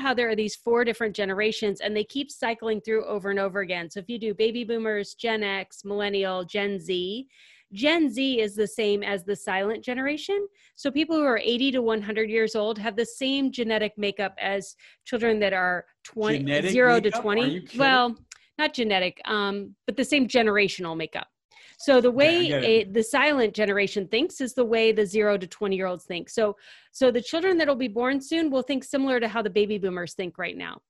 about how there are these four different generations and they keep cycling through over and over again. So if you do baby boomers, Gen X, millennial, Gen Z, Gen Z is the same as the silent generation. So people who are 80 to 100 years old have the same genetic makeup as children that are 20 Genetic 0 to makeup? You 20. Well, not genetic, um, but the same generational makeup. So the way a, it. the silent generation thinks is the way the 0 to 20 year olds think. So so the children that will be born soon will think similar to how the baby boomers think right now.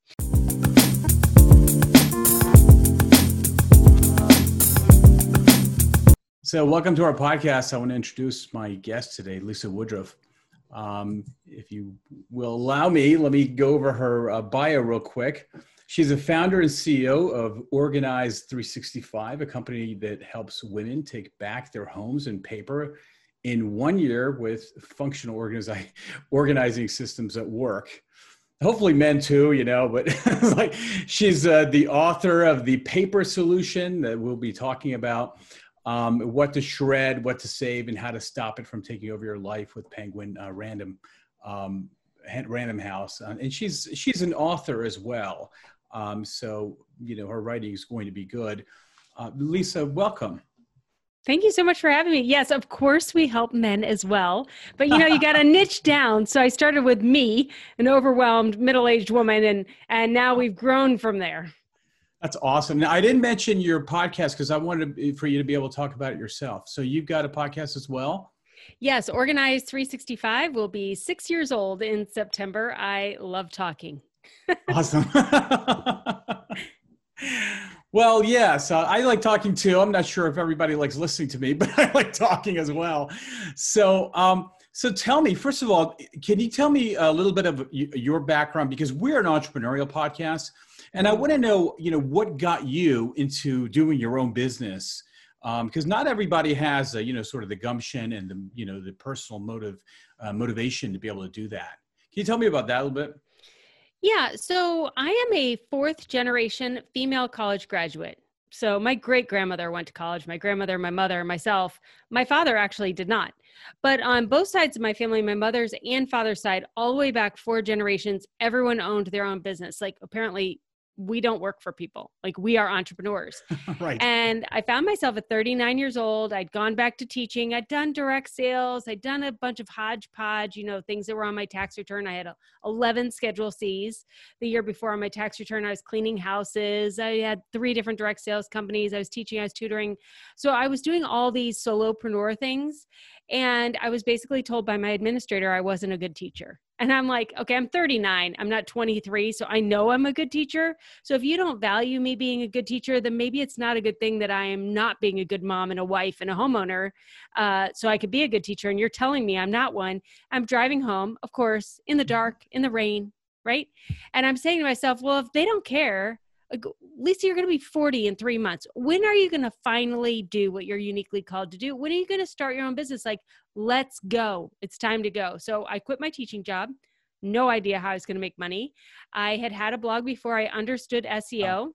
So, welcome to our podcast. I want to introduce my guest today, Lisa Woodruff. Um, if you will allow me, let me go over her uh, bio real quick. She's a founder and CEO of Organize 365, a company that helps women take back their homes and paper in one year with functional organizi- organizing systems at work. Hopefully, men too, you know, but like she's uh, the author of the paper solution that we'll be talking about um, what to shred, what to save, and how to stop it from taking over your life with Penguin uh, Random um, Random House. Uh, and she's she's an author as well, um, so you know her writing is going to be good. Uh, Lisa, welcome. Thank you so much for having me. Yes, of course we help men as well. But you know, you got to niche down. So I started with me, an overwhelmed middle-aged woman and and now we've grown from there. That's awesome. Now, I didn't mention your podcast because I wanted for you to be able to talk about it yourself. So you've got a podcast as well. Yes, Organized 365 will be 6 years old in September. I love talking. Awesome. well, yes, uh, I like talking too. I'm not sure if everybody likes listening to me, but I like talking as well. So, um, so tell me, first of all, can you tell me a little bit of your background because we're an entrepreneurial podcast, and I want to know, you know, what got you into doing your own business. Because not everybody has, a, you know, sort of the gumption and the, you know, the personal motive, uh, motivation to be able to do that. Can you tell me about that a little bit? Yeah, so I am a fourth generation female college graduate. So my great grandmother went to college, my grandmother, my mother, myself. My father actually did not. But on both sides of my family, my mother's and father's side, all the way back four generations, everyone owned their own business. Like apparently we don't work for people. Like we are entrepreneurs. right. And I found myself at 39 years old. I'd gone back to teaching. I'd done direct sales. I'd done a bunch of hodgepodge, you know, things that were on my tax return. I had uh, 11 Schedule Cs. The year before on my tax return, I was cleaning houses. I had three different direct sales companies. I was teaching, I was tutoring. So I was doing all these solopreneur things. And I was basically told by my administrator I wasn't a good teacher. And I'm like, okay, I'm 39. I'm not 23. So I know I'm a good teacher. So if you don't value me being a good teacher, then maybe it's not a good thing that I am not being a good mom and a wife and a homeowner. Uh, so I could be a good teacher. And you're telling me I'm not one. I'm driving home, of course, in the dark, in the rain, right? And I'm saying to myself, well, if they don't care, like, Lisa, you're going to be 40 in three months. When are you going to finally do what you're uniquely called to do? When are you going to start your own business? Like, let's go. It's time to go. So I quit my teaching job. No idea how I was going to make money. I had had a blog before I understood SEO. Oh.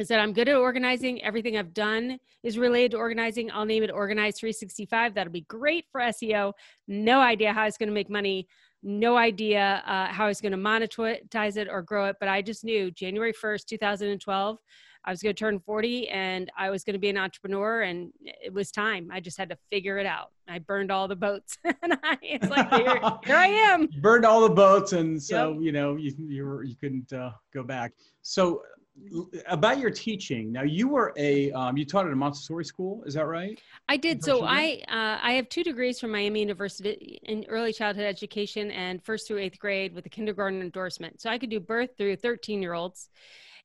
I said, I'm good at organizing. Everything I've done is related to organizing. I'll name it Organize 365. That'll be great for SEO. No idea how it's going to make money. No idea uh, how I was going to monetize it or grow it. But I just knew January 1st, 2012, I was going to turn 40 and I was going to be an entrepreneur and it was time. I just had to figure it out. I burned all the boats and I, it's like, here, here I am. You burned all the boats, and so yep. you know you you, were, you couldn't uh, go back. So about your teaching now you were a um, you taught at a montessori school is that right? I did so i uh, i have two degrees from miami university in early childhood education and first through eighth grade with a kindergarten endorsement. So i could do birth through 13 year olds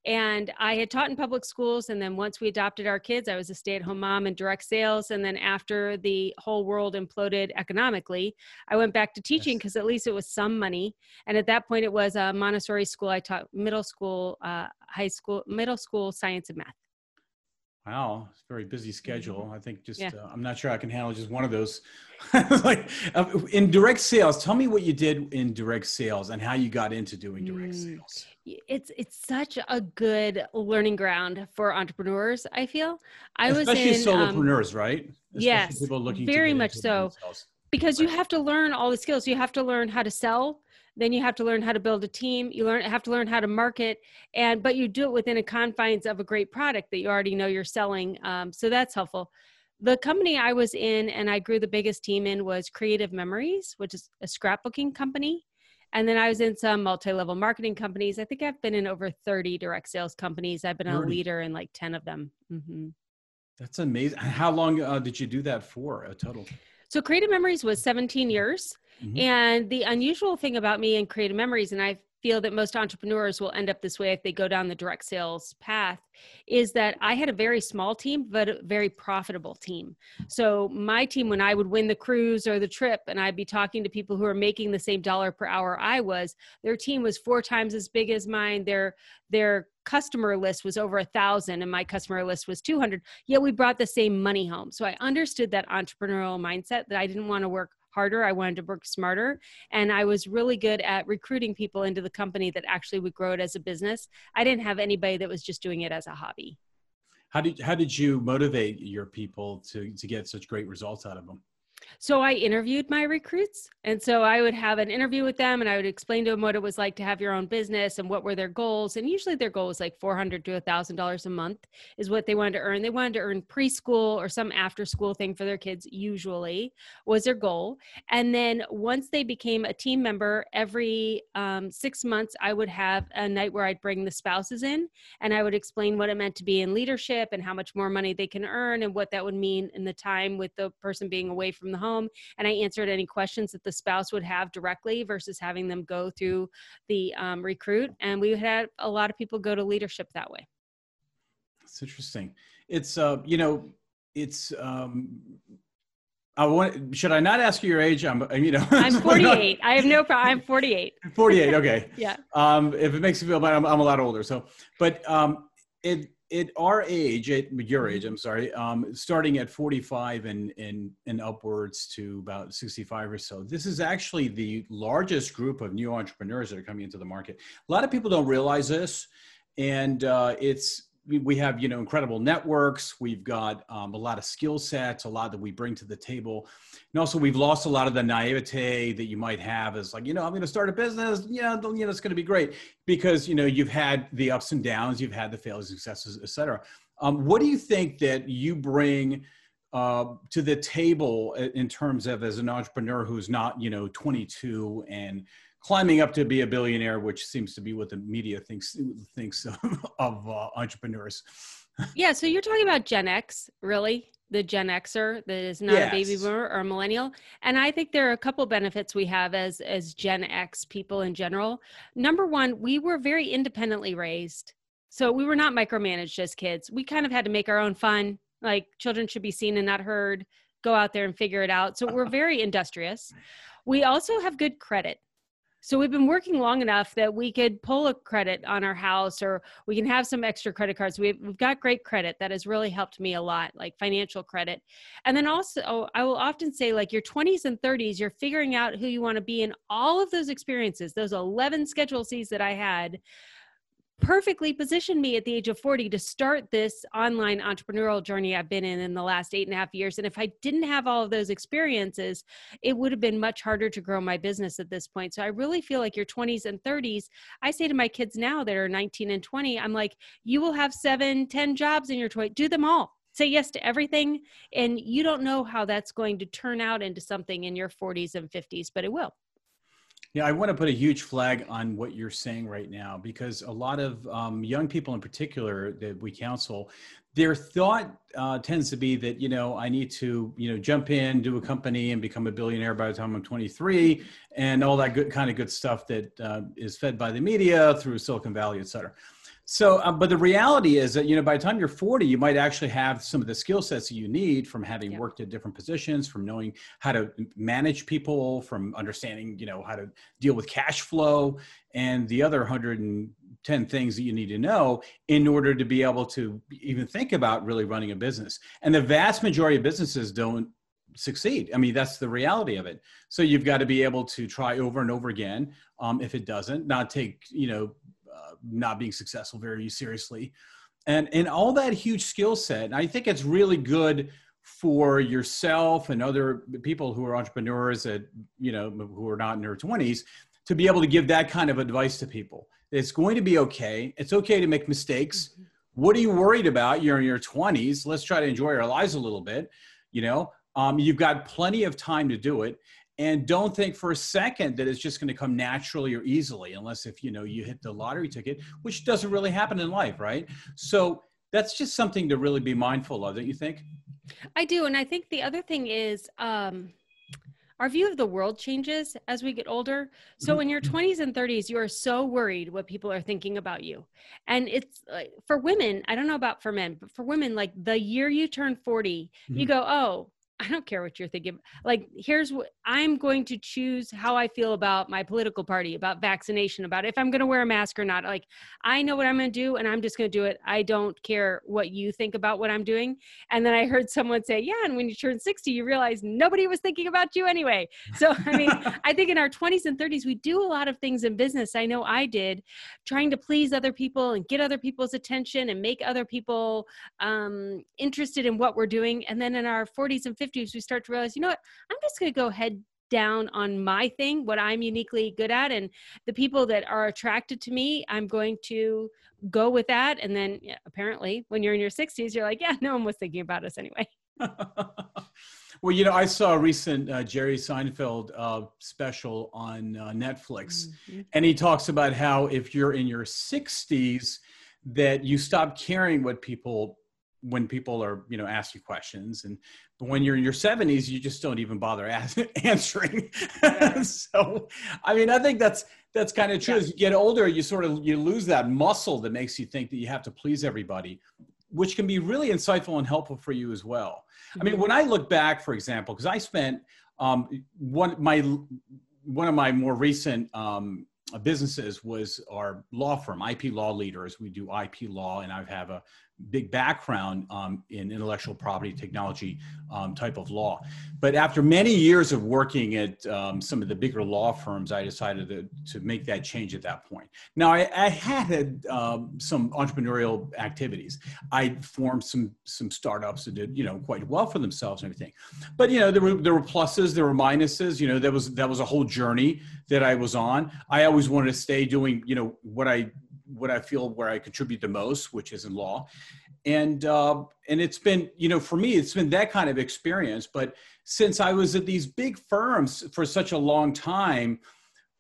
and I had taught in public schools. And then once we adopted our kids, I was a stay at home mom in direct sales. And then after the whole world imploded economically, I went back to teaching because yes. at least it was some money. And at that point, it was a Montessori school. I taught middle school, uh, high school, middle school science and math. Wow, it's a very busy schedule. I think just Yeah. uh, I'm not sure I can handle just one of those. like uh, in direct sales, tell me what you did in direct sales and how you got into doing direct Mm. sales. It's it's such a good learning ground for entrepreneurs. I feel I Especially was in um, solopreneurs, right? Especially yes, people looking very much so. themselves. because you have to learn all the skills. You have to learn how to sell, then you have to learn how to build a team you learn have to learn how to market and but you do it within a confines of a great product that you already know you're selling um, so that's helpful the company i was in and i grew the biggest team in was creative memories which is a scrapbooking company and then I was in some multi-level marketing companies. I think I've been in over 30 direct sales companies. I've been 30. a leader in like 10 of them. Mm-hmm. That's amazing. How long uh, did you do that for a total? So Creative Memories was 17 years. Mm-hmm. And the unusual thing about me and Creative Memories, and I feel that most entrepreneurs will end up this way if they go down the direct sales path is that I had a very small team, but a very profitable team. So my team, when I would win the cruise or the trip and I'd be talking to people who are making the same dollar per hour I was, their team was four times as big as mine. Their, their customer list was over a thousand and my customer list was 200 yet we brought the same money home so i understood that entrepreneurial mindset that i didn't want to work harder. I wanted to work smarter. And I was really good at recruiting people into the company that actually would grow it as a business. I didn't have anybody that was just doing it as a hobby. How did, how did you motivate your people to, to get such great results out of them? So I interviewed my recruits. And so I would have an interview with them and I would explain to them what it was like to have your own business and what were their goals. And usually their goal was like 400 to $1,000 a month is what they wanted to earn. They wanted to earn preschool or some after school thing for their kids, usually was their goal. And then once they became a team member, every um, six months, I would have a night where I'd bring the spouses in and I would explain what it meant to be in leadership and how much more money they can earn and what that would mean in the time with the person being away from the home and I answered any questions that the spouse would have directly versus having them go through the um, recruit. And we had a lot of people go to leadership that way. It's interesting. It's, uh, you know, it's, um, I want, should I not ask you your age? I'm, you know, I'm 48. I have no problem. I'm 48. 48. Okay. yeah. Um, if it makes you feel bad, I'm, I'm a lot older. So, but, um, it, at our age, at your age, I'm sorry, um, starting at 45 and, and, and upwards to about 65 or so, this is actually the largest group of new entrepreneurs that are coming into the market. A lot of people don't realize this, and uh, it's we have you know incredible networks. We've got um, a lot of skill sets a lot that we bring to the table. And also we've lost a lot of the naivete that you might have as like you know i'm going to start a business. Yeah you know it's going to be great. Because you know you've had the ups and downs you've had the failures successes etc um, what do you think that you bring uh, to the table in terms of as an entrepreneur who's not you know 22 and climbing up to be a billionaire, which seems to be what the media thinks thinks of, of uh, entrepreneurs. yeah, so you're talking about Gen X, really? The Gen Xer that is not yes. a baby boomer or a millennial, and I think there are a couple benefits we have as as Gen X people in general. Number one, we were very independently raised, so we were not micromanaged as kids. We kind of had to make our own fun. Like children should be seen and not heard. Go out there and figure it out. So we're very industrious. We also have good credit so we've been working long enough that we could pull a credit on our house or we can have some extra credit cards. We've, we've got great credit that has really helped me a lot, like financial credit. And then also, oh, I will often say, like your 20s and 30s, you're figuring out who you want to be in all of those experiences, those 11 schedule Cs that I had perfectly positioned me at the age of 40 to start this online entrepreneurial journey I've been in in the last eight and a half years. And if I didn't have all of those experiences, it would have been much harder to grow my business at this point. So I really feel like your 20s and 30s, I say to my kids now that are 19 and 20, I'm like, you will have seven, 10 jobs in your 20, do them all. Say yes to everything. And you don't know how that's going to turn out into something in your 40s and 50s, but it will. Yeah, I want to put a huge flag on what you're saying right now because a lot of um, young people, in particular, that we counsel, their thought uh, tends to be that you know I need to you know jump in, do a company, and become a billionaire by the time I'm 23, and all that good kind of good stuff that uh, is fed by the media through Silicon Valley, et cetera. So, uh, but the reality is that, you know, by the time you're 40, you might actually have some of the skill sets that you need from having yeah. worked at different positions, from knowing how to manage people, from understanding, you know, how to deal with cash flow and the other 110 things that you need to know in order to be able to even think about really running a business. And the vast majority of businesses don't succeed. I mean, that's the reality of it. So you've got to be able to try over and over again. Um, if it doesn't, not take, you know, not being successful very seriously and and all that huge skill set i think it's really good for yourself and other people who are entrepreneurs that you know who are not in their 20s to be able to give that kind of advice to people. It's going to be okay. It's okay to make mistakes. Mm-hmm. What are you worried about? You're in your 20s. Let's try to enjoy our lives a little bit. You know, um, you've got plenty of time to do it. And don't think for a second that it's just going to come naturally or easily, unless if you know you hit the lottery ticket, which doesn't really happen in life, right? So that's just something to really be mindful of, don't you think? I do, and I think the other thing is um, our view of the world changes as we get older. So mm-hmm. in your 20s and 30s, you are so worried what people are thinking about you. And it's like for women, I don't know about for men, but for women, like the year you turn 40, mm-hmm. you go, oh, I don't care what you're thinking. Like, here's what I'm going to choose how I feel about my political party, about vaccination, about if I'm going to wear a mask or not. Like, I know what I'm going to do and I'm just going to do it. I don't care what you think about what I'm doing. And then I heard someone say, Yeah, and when you turn 60, you realize nobody was thinking about you anyway. So, I mean, I think in our 20s and 30s, we do a lot of things in business. I know I did, trying to please other people and get other people's attention and make other people um, interested in what we're doing. And then in our 40s and 50s, 50s, we start to realize, you know what, I'm just going to go head down on my thing, what I'm uniquely good at. And the people that are attracted to me, I'm going to go with that. And then yeah, apparently, when you're in your 60s, you're like, yeah, no one was thinking about us anyway. well, you know, I saw a recent uh, Jerry Seinfeld uh, special on uh, Netflix, mm-hmm. and he talks about how if you're in your 60s, that you stop caring what people when people are you know ask you questions and when you're in your 70s you just don't even bother ask, answering so i mean i think that's that's kind of true yeah. as you get older you sort of you lose that muscle that makes you think that you have to please everybody which can be really insightful and helpful for you as well mm-hmm. i mean mm-hmm. when i look back for example because i spent um, one my one of my more recent um, businesses was our law firm ip law leaders we do ip law and i have a big background um, in intellectual property technology um, type of law. But after many years of working at um, some of the bigger law firms, I decided to, to make that change at that point. Now, I, I had um, some entrepreneurial activities. I formed some some startups that did you know quite well for themselves and everything. But you know there were there were pluses, there were minuses. You know that was that was a whole journey that I was on. I always wanted to stay doing you know what I what I feel where I contribute the most, which is in law. And uh, and it's been, you know, for me, it's been that kind of experience. But since I was at these big firms for such a long time,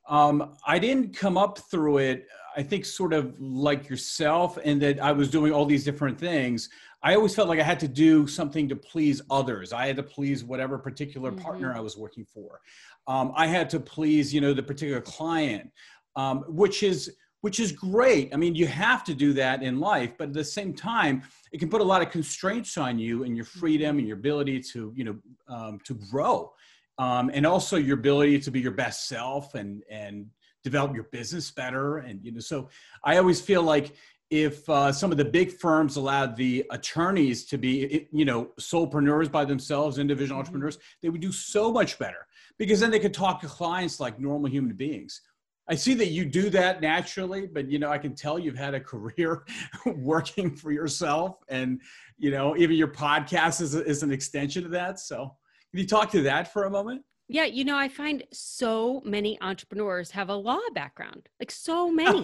um, I didn't come up through it. I think sort of like yourself, and that I was doing all these different things. I always felt like I had to do something to please others. I had to please whatever particular mm-hmm. partner I was working for. Um, I had to please, you know, the particular client, um, which is which is great. I mean, you have to do that in life, but at the same time, it can put a lot of constraints on you and your freedom and your ability to, you know, um, to grow, um, and also your ability to be your best self and and develop your business better. And you know, so I always feel like if uh, some of the big firms allowed the attorneys to be, you know, solopreneurs by themselves, individual mm-hmm. entrepreneurs, they would do so much better because then they could talk to clients like normal human beings. I see that you do that naturally, but you know, I can tell you've had a career working for yourself, and you know, even your podcast is, is an extension of that. So, can you talk to that for a moment? Yeah, you know, I find so many entrepreneurs have a law background, like so many.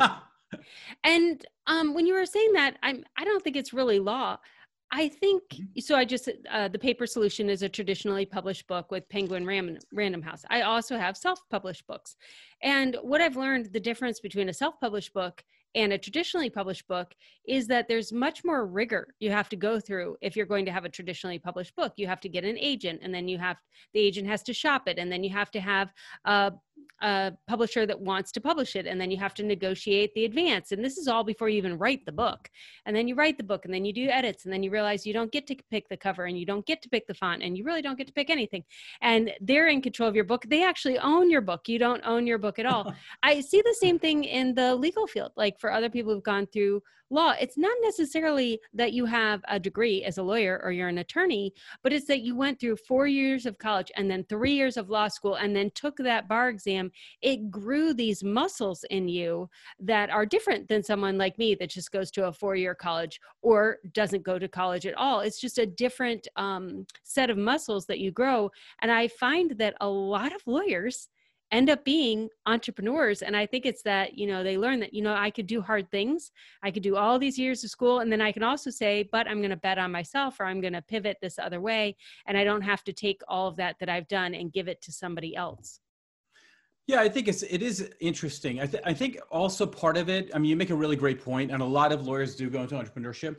and um, when you were saying that, I'm I don't think it's really law. I think mm-hmm. so. I just uh, the paper solution is a traditionally published book with Penguin Ram- Random House. I also have self-published books, and what I've learned the difference between a self-published book and a traditionally published book is that there's much more rigor you have to go through if you're going to have a traditionally published book. You have to get an agent, and then you have the agent has to shop it, and then you have to have a a publisher that wants to publish it and then you have to negotiate the advance and this is all before you even write the book. And then you write the book and then you do edits and then you realize you don't get to pick the cover and you don't get to pick the font and you really don't get to pick anything. And they're in control of your book. They actually own your book. You don't own your book at all. I see the same thing in the legal field like for other people who've gone through law it's not necessarily that you have a degree as a lawyer or you're an attorney but it's that you went through four years of college and then three years of law school and then took that bar exam. It grew these muscles in you that are different than someone like me that just goes to a four year college or doesn't go to college at all. It's just a different um, set of muscles that you grow. And i find that a lot of lawyers end up being entrepreneurs and i think it's that you know they learn that you know i could do hard things i could do all these years of school and then i can also say but i'm going to bet on myself or i'm going to pivot this other way and i don't have to take all of that that i've done and give it to somebody else yeah, I think it's it is interesting. I, th- I think also part of it. I mean, you make a really great point, and a lot of lawyers do go into entrepreneurship.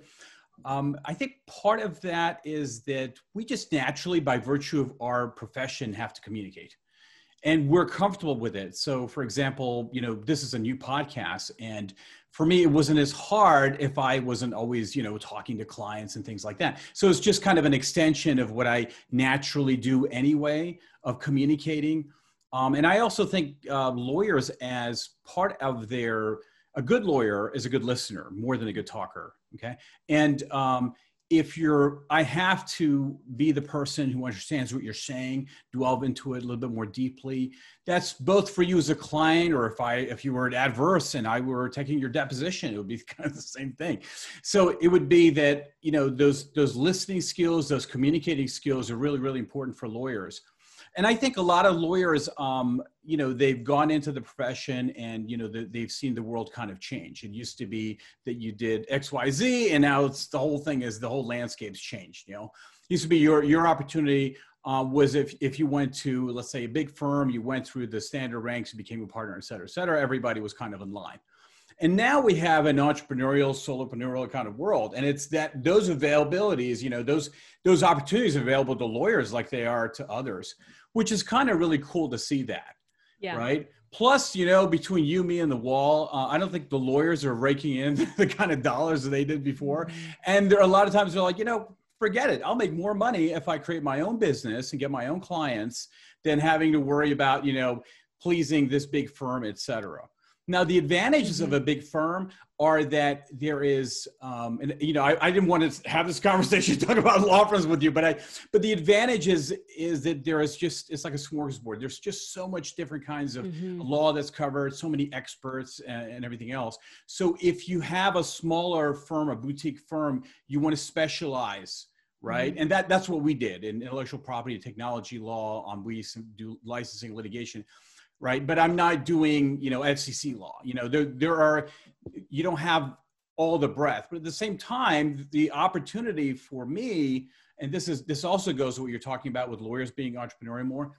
Um, I think part of that is that we just naturally, by virtue of our profession, have to communicate, and we're comfortable with it. So, for example, you know, this is a new podcast, and for me, it wasn't as hard if I wasn't always, you know, talking to clients and things like that. So it's just kind of an extension of what I naturally do anyway of communicating. Um, and I also think uh, lawyers, as part of their, a good lawyer is a good listener more than a good talker. Okay. And um, if you're, I have to be the person who understands what you're saying, delve into it a little bit more deeply. That's both for you as a client, or if I, if you were an adverse and I were taking your deposition, it would be kind of the same thing. So it would be that you know those those listening skills, those communicating skills are really really important for lawyers and I think a lot of lawyers, um, you know, they've gone into the profession and you know the, they've seen the world kind of change. It used to be that you did X, Y, Z, and now it's the whole thing is the whole landscape's changed. You know, used to be your your opportunity uh, was if if you went to let's say a big firm, you went through the standard ranks, you became a partner, et cetera, et cetera. Everybody was kind of in line. And now we have an entrepreneurial, solopreneurial kind of world. And it's that those availabilities, you know, those those opportunities available to lawyers like they are to others which is kind of really cool to see that. Yeah. Right. Plus, you know, between you, me, and the wall, uh, I don't think the lawyers are raking in the kind of dollars that they did before. Mm-hmm. And there are a lot of times they're like, you know, forget it. I'll make more money if I create my own business and get my own clients than having to worry about, you know, pleasing this big firm, et cetera. Now, the advantages mm-hmm. of a big firm are that there is, um, and you know, I, I, didn't want to have this conversation talk about law firms with you, but I, but the advantage is is that there is just it's like a smorgasbord. There's just so much different kinds of mm-hmm. law that's covered, so many experts and, and everything else. So if you have a smaller firm, a boutique firm, you want to specialize right? Mm-hmm. And that that's what we did in intellectual property technology law. Um, we do licensing litigation right? But I'm not doing, you know, FCC law. You know, there there are, you don't have all the breadth, but at the same time, the opportunity for me, and this is this also goes to what you're talking about with lawyers being entrepreneurial more.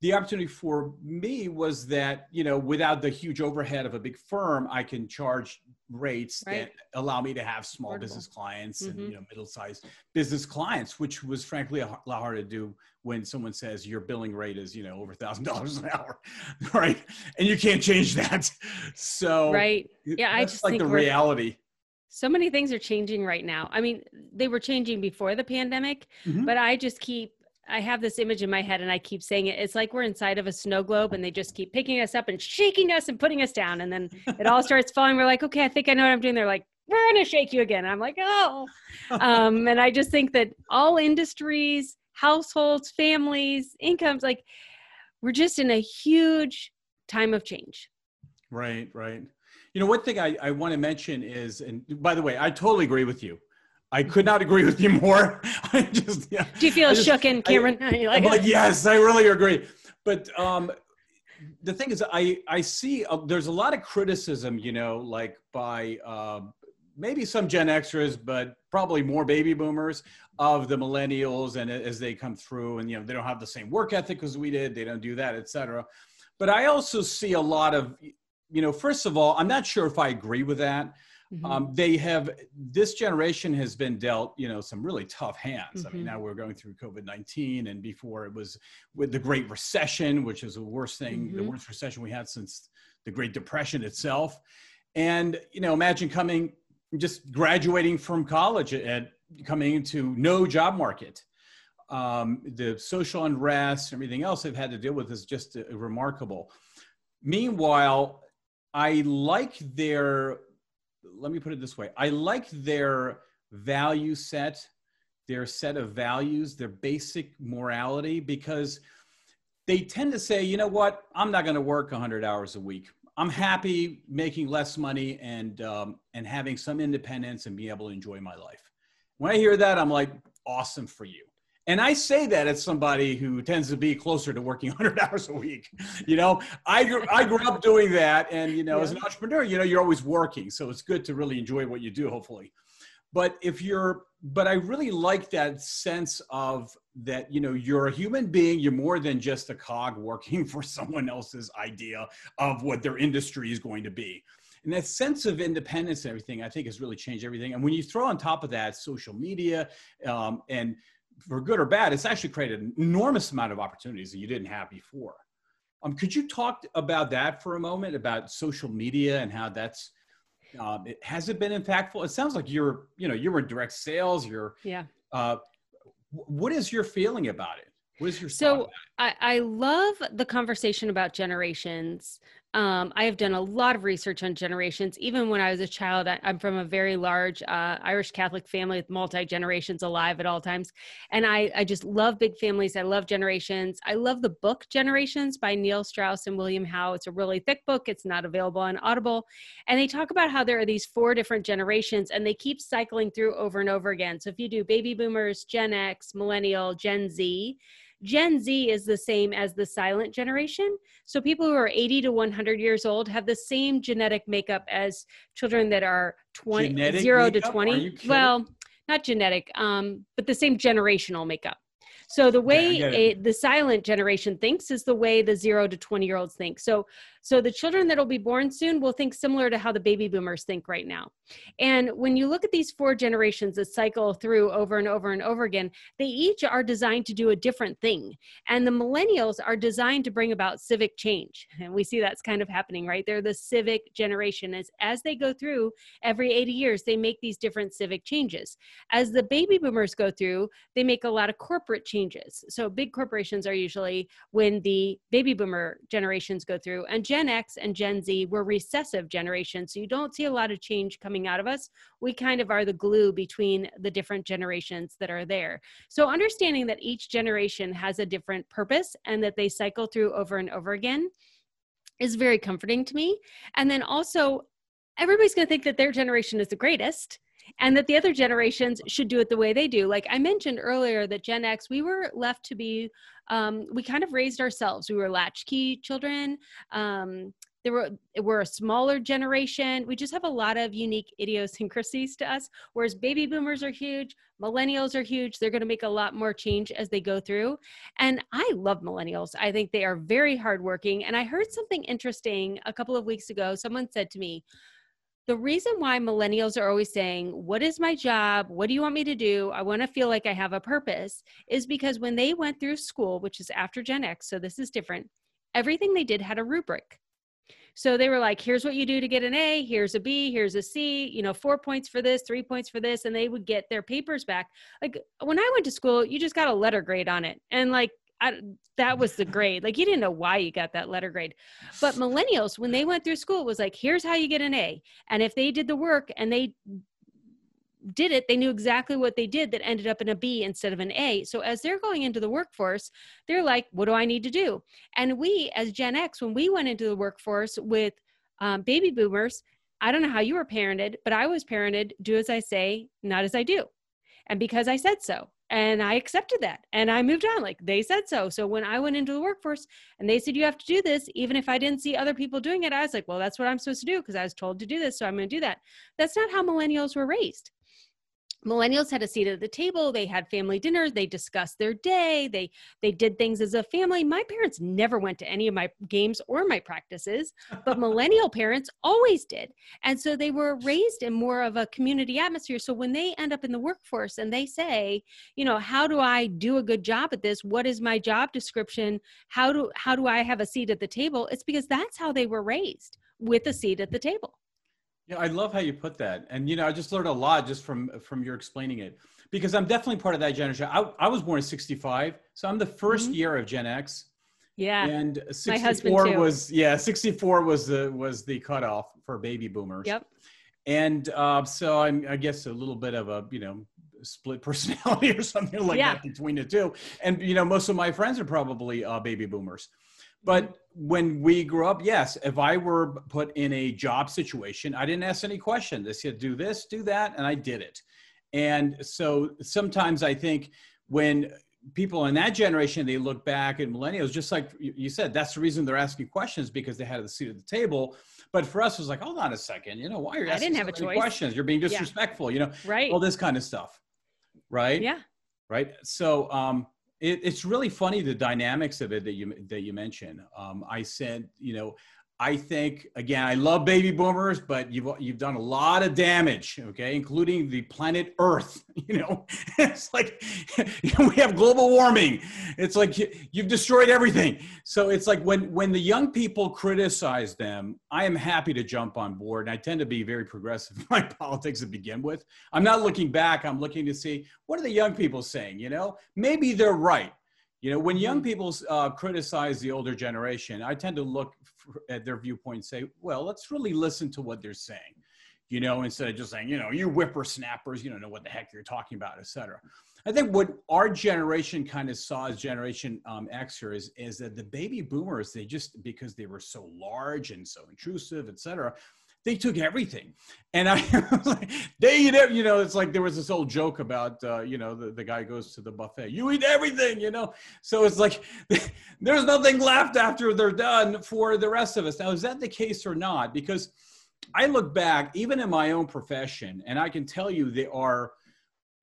The opportunity for me was that you know, without the huge overhead of a big firm, I can charge rates right. that allow me to have small business clients mm-hmm. and you know middle-sized business clients which was frankly a lot harder to do when someone says your billing rate is you know over a thousand dollars an hour right and you can't change that so right yeah i just like the reality so many things are changing right now i mean they were changing before the pandemic mm-hmm. but i just keep I have this image in my head and I keep saying it. It's like we're inside of a snow globe and they just keep picking us up and shaking us and putting us down. And then it all starts falling. We're like, okay, I think I know what I'm doing. They're like, we're going to shake you again. And I'm like, oh. Um, and I just think that all industries, households, families, incomes, like we're just in a huge time of change. Right, right. You know, one thing I, I want to mention is, and by the way, I totally agree with you. I could not agree with you more. I just yeah. Do you feel just, shook in, Cameron? I, like, like, yes, I really agree. But um, the thing is, I I see uh, there's a lot of criticism, you know, like by uh, maybe some Gen Xers, but probably more baby boomers of the millennials, and as they come through, and you know, they don't have the same work ethic as we did. They don't do that, etc. But I also see a lot of, you know, first of all, I'm not sure if I agree with that Mm-hmm. Um, they have this generation has been dealt, you know, some really tough hands. Mm-hmm. I mean, mm-hmm. now we're going through COVID nineteen, and before it was with the Great Recession, which is the worst thing, mm-hmm. the worst recession we had since the Great Depression itself. And you know, imagine coming, just graduating from college and coming into no job market. Um, the social unrest, everything else they've had to deal with is just uh, remarkable. Meanwhile, I like their let me put it this way I like their value set, their set of values, their basic morality, because they tend to say, you know what, I'm not going to work 100 hours a week. I'm happy making less money and um, and having some independence and being able to enjoy my life. When I hear that, I'm like, awesome for you. And I say that as somebody who tends to be closer to working 100 hours a week. You know, I grew, I grew up doing that. And, you know, yeah. as an entrepreneur, you know, you're always working. So it's good to really enjoy what you do, hopefully. But if you're, but I really like that sense of that, you know, you're a human being. You're more than just a cog working for someone else's idea of what their industry is going to be and that sense of independence and everything i think has really changed everything and when you throw on top of that social media um, and for good or bad, it's actually created an enormous amount of opportunities that you didn't have before. Um, could you talk about that for a moment about social media and how that's um, it, has it been impactful? It sounds like you're you know you're in direct sales. You're yeah. Uh, what is your feeling about it? What is your so I, I love the conversation about generations um, I have done a lot of research on generations. Even when I was a child, I, am from a very large uh, Irish Catholic family with multi generations alive at all times, and I, I just love big families. I love generations. I love the book Generations by Neil Strauss and William Howe. It's a really thick book. It's not available on Audible, and they talk about how there are these four different generations, and they keep cycling through over and over again. So if you do baby boomers, Gen X, millennial, Gen Z Gen Z is the same as the silent generation. So people who are 80 to 100 years old have the same genetic makeup as children that are 20 genetic 0 makeup? to 20. Well, not genetic, um, but the same generational makeup. So the way yeah, a, the silent generation thinks is the way the 0 to 20 year olds think. So so the children that'll be born soon will think similar to how the baby boomers think right now. And when you look at these four generations that cycle through over and over and over again, they each are designed to do a different thing. And the millennials are designed to bring about civic change. And we see that's kind of happening, right? They're the civic generation. As, as they go through every 80 years, they make these different civic changes. As the baby boomers go through, they make a lot of corporate changes. So big corporations are usually when the baby boomer generations go through. And Gen X and Gen Z were recessive generations. So you don't see a lot of change coming out of us. We kind of are the glue between the different generations that are there. So understanding that each generation has a different purpose and that they cycle through over and over again is very comforting to me. And then also, everybody's going to think that their generation is the greatest and that the other generations should do it the way they do. Like I mentioned earlier, that Gen X, we were left to be, um, we kind of raised ourselves. We were latchkey children. Um, there were we're a smaller generation. We just have a lot of unique idiosyncrasies to us. Whereas baby boomers are huge, millennials are huge. They're going to make a lot more change as they go through. And I love millennials. I think they are very hardworking. And I heard something interesting a couple of weeks ago. Someone said to me, the reason why millennials are always saying, What is my job? What do you want me to do? I want to feel like I have a purpose is because when they went through school, which is after Gen X, so this is different, everything they did had a rubric. So they were like, here's what you do to get an A, here's a B, here's a C, you know, four points for this, three points for this. And they would get their papers back. Like when I went to school, you just got a letter grade on it. And like I, that was the grade. Like you didn't know why you got that letter grade. But millennials, when they went through school, was like, here's how you get an A. And if they did the work and they did it, they knew exactly what they did that ended up in a B instead of an A. So as they're going into the workforce, they're like, what do I need to do? And we, as Gen X, when we went into the workforce with um, baby boomers, I don't know how you were parented, but I was parented do as I say, not as I do. And because I said so and I accepted that and I moved on. Like they said so. So when I went into the workforce and they said, you have to do this, even if I didn't see other people doing it, I was like, well, that's what I'm supposed to do because I was told to do this. So I'm going to do that. That's not how millennials were raised millennials had a seat at the table they had family dinners they discussed their day they they did things as a family. My parents never went to any of my games or my practices but millennial parents always did. And so they were raised in more of a community atmosphere. So when they end up in the workforce and they say you know how do i do a good job at this? What is my job description? How do how do i have a seat at the table? It's because that's how they were raised with a seat at the table yeah, I love how you put that, and you know, I just learned a lot just from from your explaining it because I'm definitely part of that generation. I, I was born in '65, so I'm the 1st mm-hmm. year of Gen X. Yeah, and 64 was yeah, 64 was the was the cutoff for baby boomers. Yep. And uh, so I'm, I guess, a little bit of a you know split personality or something like yeah. that between the two. And you know, most of my friends are probably uh, baby boomers. But when we grew up, yes, if I were put in a job situation, I didn't ask any question. They said, do this, do that, and I did it. And so sometimes I think when people in that generation they look back at millennials just like you said that's the reason they're asking questions because they had a seat at the table. But for us it was like hold on a second you know why are you asking I didn't have so a many choice. questions? You're being disrespectful you know right. all this kind of stuff right? Yeah. Right? So um it, it's really funny the dynamics of it that you that you mentioned. Um i said you know I think again, I love baby boomers, but you've you've done a lot of damage, okay, including the planet Earth. You know, it's like we have global warming. It's like you, you've destroyed everything. So it's like when when the young people criticize them, I am happy to jump on board. And I tend to be very progressive in my politics to begin with. I'm not looking back. I'm looking to see what are the young people saying. You know, maybe they're right. You know, when young people uh, criticize the older generation, I tend to look at their viewpoint and say, well, let's really listen to what they're saying, you know, instead of just saying, you know, you whippersnappers, you don't know what the heck you're talking about, et cetera. I think what our generation kind of saw as Generation um, Xer is, is that the baby boomers, they just, because they were so large and so intrusive, et cetera, they took everything. And I like, they eat it, you know, it's like there was this old joke about, uh, you know, the, the guy goes to the buffet, you eat everything, you know? So it's like, there's nothing left after they're done for the rest of us. Now, is that the case or not? Because I look back, even in my own profession, and I can tell you there are,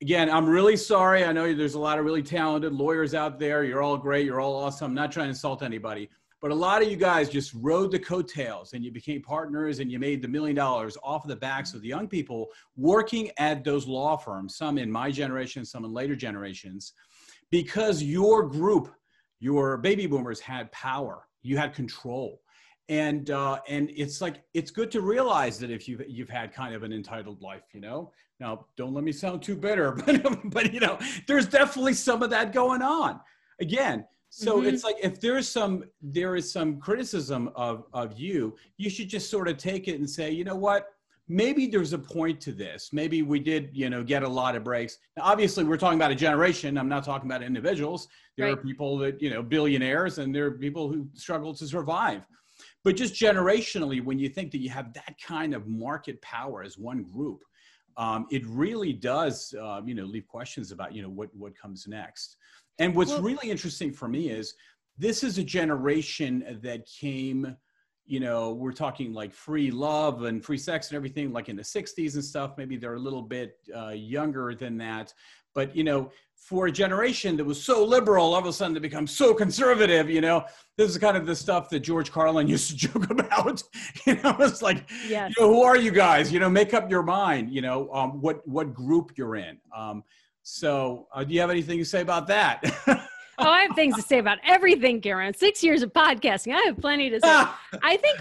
again, I'm really sorry. I know there's a lot of really talented lawyers out there. You're all great. You're all awesome. I'm not trying to insult anybody. But a lot of you guys just rode the coattails and you became partners and you made the million dollars off of the backs of the young people working at those law firms, some in my generation, some in later generations, because your group, your baby boomers had power, you had control. And uh, and it's like it's good to realize that if you've you've had kind of an entitled life, you know. Now, don't let me sound too bitter, but but you know, there's definitely some of that going on. Again, so mm-hmm. it's like if there's some there is some criticism of of you, you should just sort of take it and say, you know what? Maybe there's a point to this. Maybe we did, you know, get a lot of breaks. Now, obviously, we're talking about a generation. I'm not talking about individuals. There right. are people that, you know, billionaires, and there are people who struggle to survive. But just generationally, when you think that you have that kind of market power as one group, um, it really does, uh, you know, leave questions about, you know, what what comes next. And what's well, really interesting for me is this is a generation that came, you know, we're talking like free love and free sex and everything, like in the 60s and stuff. Maybe they're a little bit uh, younger than that. But, you know, for a generation that was so liberal, all of a sudden to become so conservative, you know, this is kind of the stuff that George Carlin used to joke about. you know, it's like, yes. you know, who are you guys? You know, make up your mind, you know, um, what, what group you're in. Um, so, uh, do you have anything to say about that? oh, I have things to say about everything, Cameron. Six years of podcasting. I have plenty to say. I think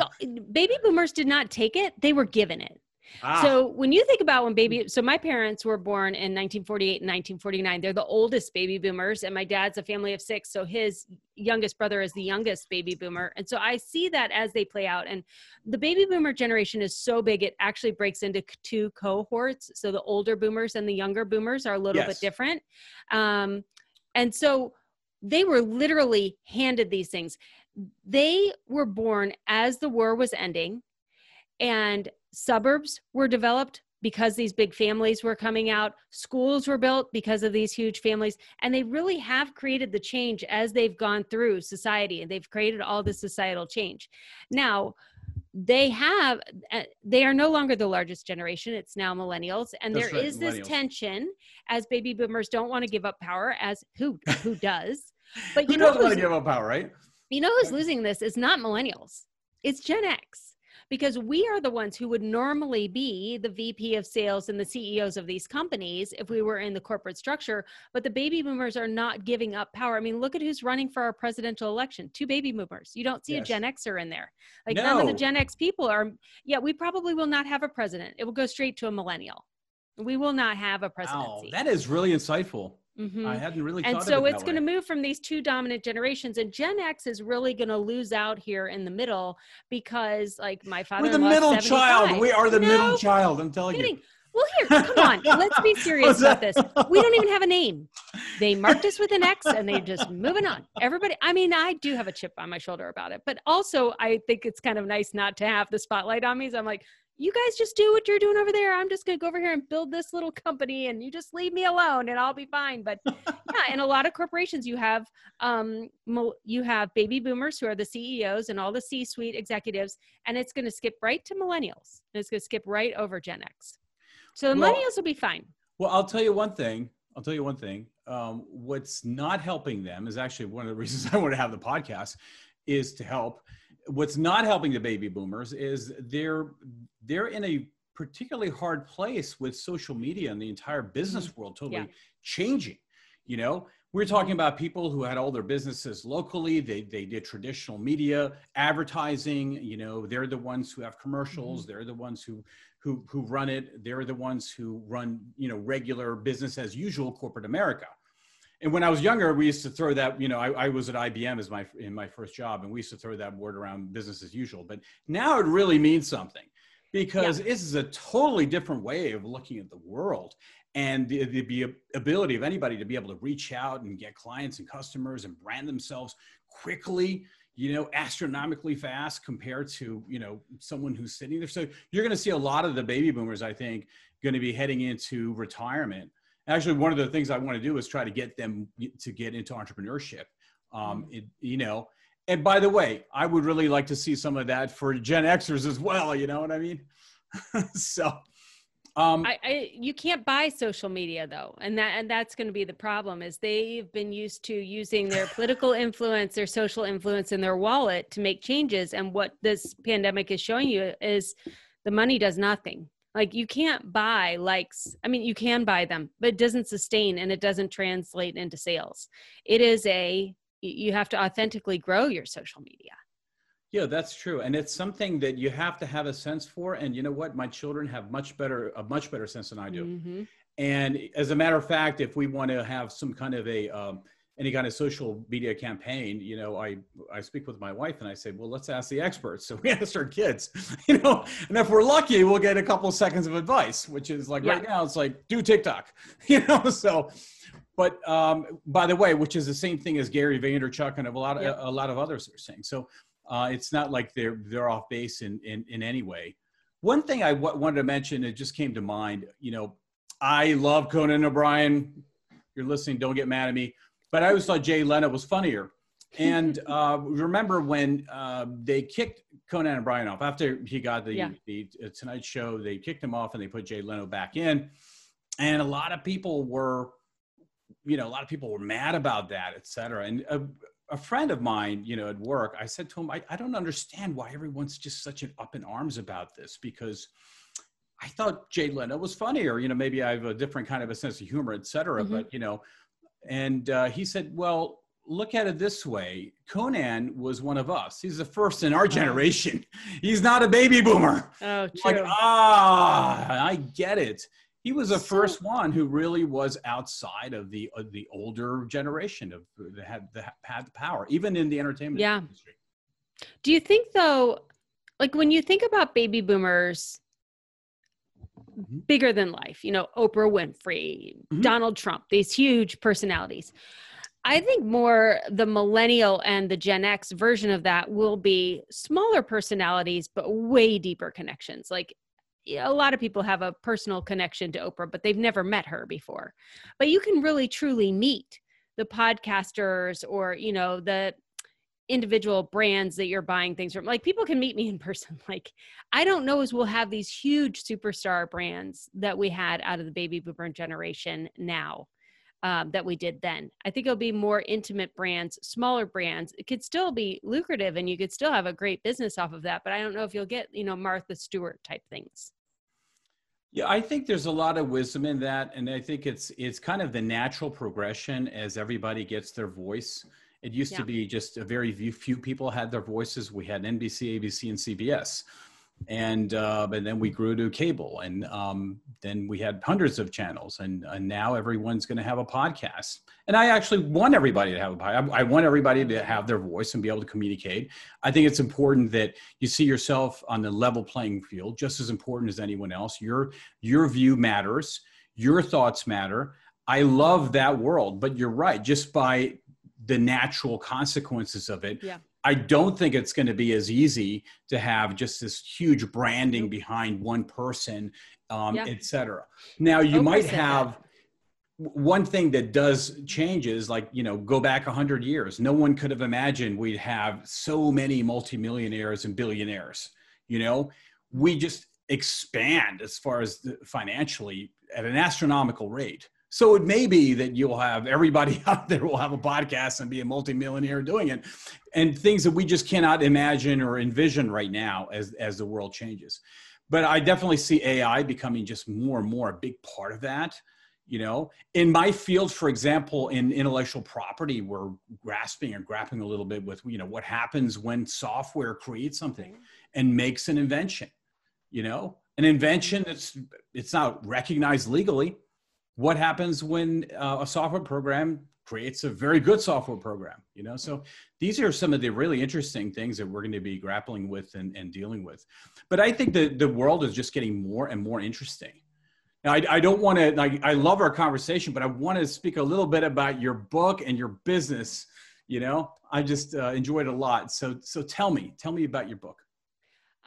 baby boomers did not take it, they were given it. Ah. So when you think about when baby, so my parents were born in 1948 and 1949. They're the oldest baby boomers, and my dad's a family of six. So his youngest brother is the youngest baby boomer. And so I see that as they play out. And the baby boomer generation is so big, it actually breaks into two cohorts. So the older boomers and the younger boomers are a little yes. bit different. Um, and so they were literally handed these things. They were born as the war was ending and suburbs were developed because these big families were coming out schools were built because of these huge families and they really have created the change as they've gone through society and they've created all this societal change. Now they have uh, they are no longer the largest generation it's now millennials and That's there right, is this tension as baby boomers don't want to give up power as who who does but you who know doesn't want to give up power right? you know who's losing this? Is not millennials. It's gen x because we are the ones who would normally be the VP of sales and the CEOs of these companies if we were in the corporate structure. But the baby boomers are not giving up power. I mean, look at who's running for our presidential election two baby boomers. You don't see yes. a Gen Xer in there. Like no. none of the Gen X people are, yeah, we probably will not have a president. It will go straight to a millennial. We will not have a presidency. Wow, that is really insightful. Mm-hmm. I hadn't really. And so it it's going to move from these two dominant generations, and Gen X is really going to lose out here in the middle because, like, my father. We're the middle child. We are the no, middle child. I'm telling kidding. you. Well, here, come on. Let's be serious about this. We don't even have a name. They marked us with an X and they're just moving on. Everybody, I mean, I do have a chip on my shoulder about it, but also I think it's kind of nice not to have the spotlight on me. So I'm like, you guys just do what you're doing over there. I'm just going to go over here and build this little company and you just leave me alone and I'll be fine. But yeah, in a lot of corporations you have um you have baby boomers who are the CEOs and all the C-suite executives and it's going to skip right to millennials. And it's going to skip right over Gen X. So the well, millennials will be fine. Well, I'll tell you one thing. I'll tell you one thing. Um, what's not helping them is actually one of the reasons I want to have the podcast is to help what's not helping the baby boomers is they're they're in a particularly hard place with social media and the entire business mm-hmm. world totally yeah. changing you know we're talking about people who had all their businesses locally they, they did traditional media advertising you know they're the ones who have commercials mm-hmm. they're the ones who who who run it they're the ones who run you know regular business as usual corporate america and when I was younger, we used to throw that, you know, I, I, was at IBM as my in my first job, and we used to throw that word around business as usual. But now it really means something because yeah. this is a totally different way of looking at the world and the, the ability of anybody to be able to reach out and get clients and customers and brand themselves quickly you know astronomically fast compared to you know someone who's sitting there so you're going to see a lot of the baby boomers i think going to be heading into retirement actually one of the things i want to do is try to get them to get into entrepreneurship um, mm-hmm. it, you know and by the way i would really like to see some of that for gen xers as well you know what i mean so um, I, I, you can't buy social media though, and that and that's going to be the problem. Is they've been used to using their political influence, their social influence, in their wallet to make changes. And what this pandemic is showing you is the money does nothing. Like you can't buy likes. I mean, you can buy them, but it doesn't sustain and it doesn't translate into sales. It is a, you have to authentically grow your social media. Yeah, that's true. And it's something that you have to have a sense for. And you know what? My children have much better, a much better sense than I do. Mm-hmm. And as a matter of fact, if we want to have some kind of a, um, any kind of social media campaign, you know, I, I speak with my wife and I say, well, let's ask the experts. So we ask our kids, you know, and if we're lucky, we'll get a couple of seconds of advice, which is like yeah. right now, it's like do TikTok, you know, so, but um, by the way, which is the same thing as Gary Vaynerchuk and a lot of, yeah. a, a lot of others are saying. So uh, it's not like they're, they're off base in, in, in any way. One thing I w- wanted to mention, it just came to mind, you know, I love Conan O'Brien. You're listening, don't get mad at me but I always thought Jay Leno was funnier. And uh, remember when uh, they kicked Conan O'Brien off after he got the, yeah. the uh, Tonight Show, they kicked him off and they put Jay Leno back in. And a lot of people were, you know, a lot of people were mad about that, et cetera. And a, a friend of mine, you know, at work, I said to him, I, I don't understand why everyone's just such an up in arms about this because I thought Jay Leno was funnier. You know, maybe I have a different kind of a sense of humor, et cetera. Mm-hmm. But, you know, and uh, he said, well, look at it this way Conan was one of us. He's the first in our generation. He's not a baby boomer. Oh, true. Like, ah, I get it. He was the first one who really was outside of the uh, the older generation of that had the, had the power, even in the entertainment yeah. industry. Do you think though, like when you think about baby boomers. Bigger than life, you know, Oprah Winfrey, mm-hmm. Donald Trump, these huge personalities. I think more the millennial and the Gen X version of that will be smaller personalities, but way deeper connections. Like a lot of people have a personal connection to Oprah, but they've never met her before. But you can really truly meet the podcasters or, you know, the individual brands that you're buying things from. Like people can meet me in person. Like I don't know as we'll have these huge superstar brands that we had out of the baby boomer generation now. Um, that we did then. I think it'll be more intimate brands, smaller brands. It could still be lucrative and you could still have a great business off of that, but I don't know if you'll get, you know, Martha Stewart type things. Yeah, I think there's a lot of wisdom in that. And I think it's it's kind of the natural progression as everybody gets their voice. It used yeah. to be just a very few people had their voices. We had NBC, ABC, and CBS, and uh, and then we grew to cable, and um, then we had hundreds of channels, and, and now everyone's going to have a podcast. And I actually want everybody to have a podcast. I want everybody to have their voice and be able to communicate. I think it's important that you see yourself on the level playing field, just as important as anyone else. Your your view matters. Your thoughts matter. I love that world, but you're right. Just by the natural consequences of it. Yeah. I don't think it's going to be as easy to have just this huge branding behind one person, um, yeah. et cetera. Now, you might have. That one thing that does change is like you know go back 100 years no one could have imagined we'd have so many multimillionaires and billionaires you know we just expand as far as the, financially at an astronomical rate so it may be that you'll have everybody out there will have a podcast and be a multimillionaire doing it and things that we just cannot imagine or envision right now as as the world changes. But i definitely see ai becoming just more and more a big part of that you know? In my field for example in intellectual property we're grasping or grappling a little bit with you know what happens when software creates something and makes an invention you know? An invention that's it's not recognized legally what happens when uh, a software program creates a very good software program you know so these are some of the really interesting things that we're going to be grappling with and, and dealing with but i think that the world is just getting more and more interesting now, I, I don't want to, like, I love our conversation, but I want to speak a little bit about your book and your business. You know, I just uh, enjoyed a lot. So, so tell me, tell me about your book.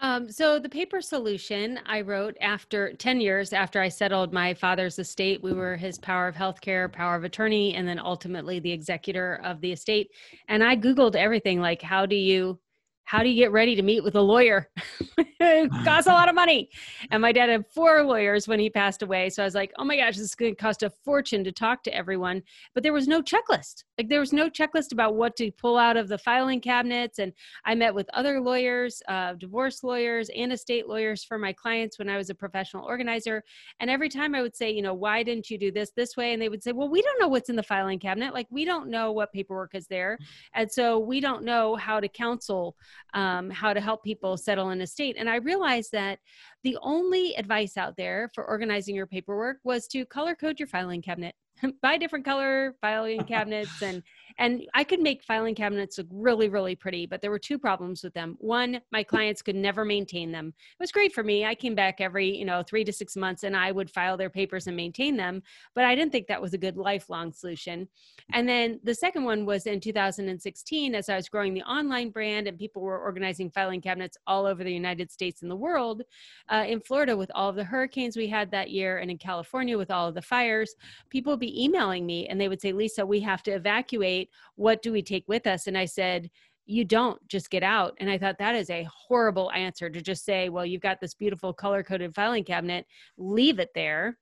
Um, so the paper solution I wrote after 10 years after I settled my father's estate. We were his power of healthcare, power of attorney, and then ultimately the executor of the estate. And I Googled everything like, how do you how do you get ready to meet with a lawyer? it costs a lot of money. And my dad had four lawyers when he passed away. So I was like, oh my gosh, this is going to cost a fortune to talk to everyone. But there was no checklist. Like there was no checklist about what to pull out of the filing cabinets. And I met with other lawyers, uh, divorce lawyers, and estate lawyers for my clients when I was a professional organizer. And every time I would say, you know, why didn't you do this this way? And they would say, well, we don't know what's in the filing cabinet. Like we don't know what paperwork is there. And so we don't know how to counsel um, how to help people settle an estate. And I realized that the only advice out there for organizing your paperwork was to color code your filing cabinet. buy different color filing cabinets and and i could make filing cabinets look really really pretty but there were two problems with them. One my clients could never maintain them. It was great for me. I came back every you know three to six months and i would file their papers and maintain them but i didn't think that was a good lifelong solution. And then the second one was in 2016 as i was growing the online brand and people were organizing filing cabinets all over the united states and the world uh, in florida with all of the hurricanes we had that year and in california with all of the fires people be emailing me and they would say, Lisa, we have to evacuate. What do we take with us? And I said, you don't just get out. And I thought that is a horrible answer to just say, well, you've got this beautiful color coded filing cabinet, leave it there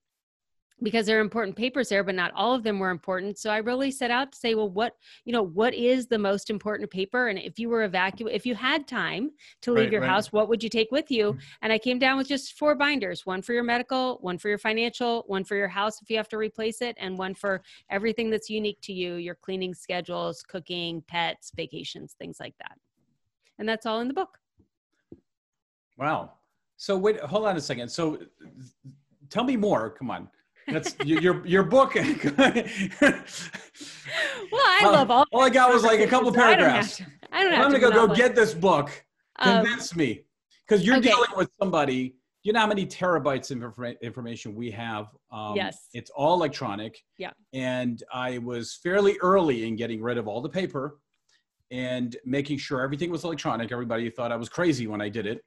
because there are important papers there but not all of them were important. So i really set out to say well what you know what is the most important paper? And if you were evacuate if you had time to leave right, your right. house what would you take with you? Mm-hmm. and i came down with just four binders one for your medical one for your financial one for your house if you have to replace it and one for everything that's unique to you your cleaning schedules cooking pets vacations things like that. And that's all in the book. Wow. So wait hold on a second. So tell me more. Come on that's your your book. well, I love all. All I got was like a couple paragraphs. I don't have. I'm gonna go go get this book. Um, Convince me, because you're okay. dealing with somebody. You know how many terabytes of information we have? Um, yes. It's all electronic. Yeah. And I was fairly early in getting rid of all the paper and making sure everything was electronic. Everybody thought I was crazy when I did it.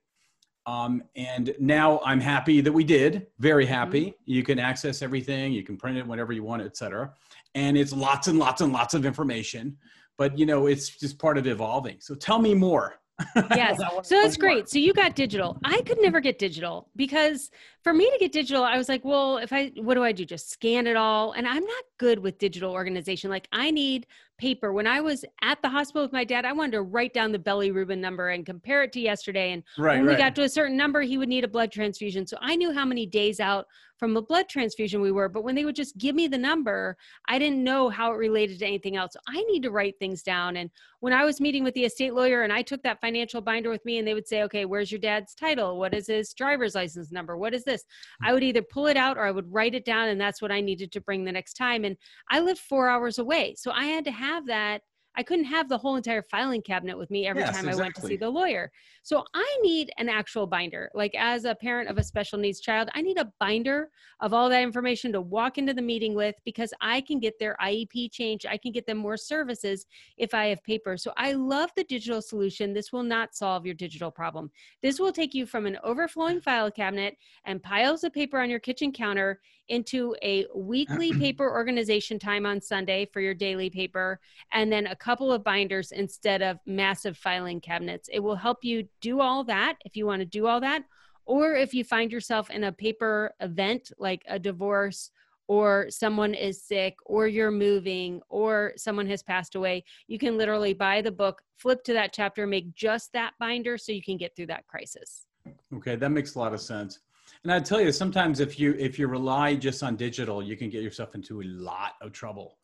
Um, and now I'm happy that we did. Very happy. Mm-hmm. You can access everything. You can print it whenever you want, etc. And it's lots and lots and lots of information. But you know, it's just part of evolving. So tell me more. yes. so that's great. So you got digital. I could never get digital because for me to get digital, I was like, well, if I, what do I do? Just scan it all. And I'm not good with digital organization. Like I need paper. When I was at the hospital with my dad, I wanted to write down the bilirubin number and compare it to yesterday. And right, when we got to a certain number, he would need a blood transfusion. So I knew how many days out from a blood transfusion we were. But when they would just give me the number, I didn't know how it related to anything else. So I need to write things down. And when I was meeting with the estate lawyer and I took that financial binder with me and they would say, okay, where's your dad's title? What is his driver's license number? What is this? Hmm. I would either pull it out or I would write it down. And that's what I needed to bring the next time. And I lived four hours away. So I had to have that I couldn't have the whole entire filing cabinet with me every Yes, time I went to see the lawyer. So I need an actual binder. Like as a parent of a special needs child, I need a binder of all that information to walk into the meeting with because I can get their IEP changed. I can get them more services if I have paper. So I love the digital solution. This will not solve your digital problem. This will take you from an overflowing file cabinet and piles of paper on your kitchen counter into a weekly paper organization time on Sunday for your daily paper, and then a couple of binders instead of massive filing cabinets. It will help you do all that if you want to do all that, or if you find yourself in a paper event like a divorce. Or someone is sick, or you're moving, or someone has passed away, you can literally buy the book, flip to that chapter, make just that binder so you can get through that crisis. Okay, that makes a lot of sense. And I tell you, sometimes if you if you rely just on digital, you can get yourself into a lot of trouble.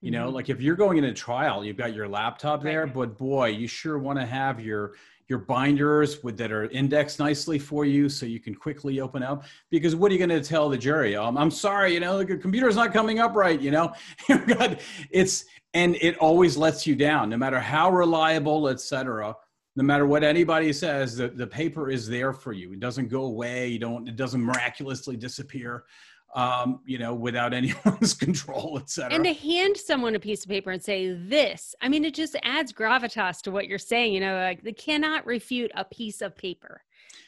You know, Mhm. like if you're going in a trial, you've got your laptop Right. there, but boy, you sure want to have your your binders with that are indexed nicely for you so you can quickly open up because what are you going to tell the jury um, i'm sorry you know the computer's not coming up right you know it's and it always lets you down no matter how reliable etc no matter what anybody says the, the paper is there for you. It doesn't go away. You don't it doesn't miraculously disappear um, you know without anyone's control etc and to hand someone a piece of paper and say this i mean it just adds gravitas to what you're saying you know like they cannot refute a piece of paper.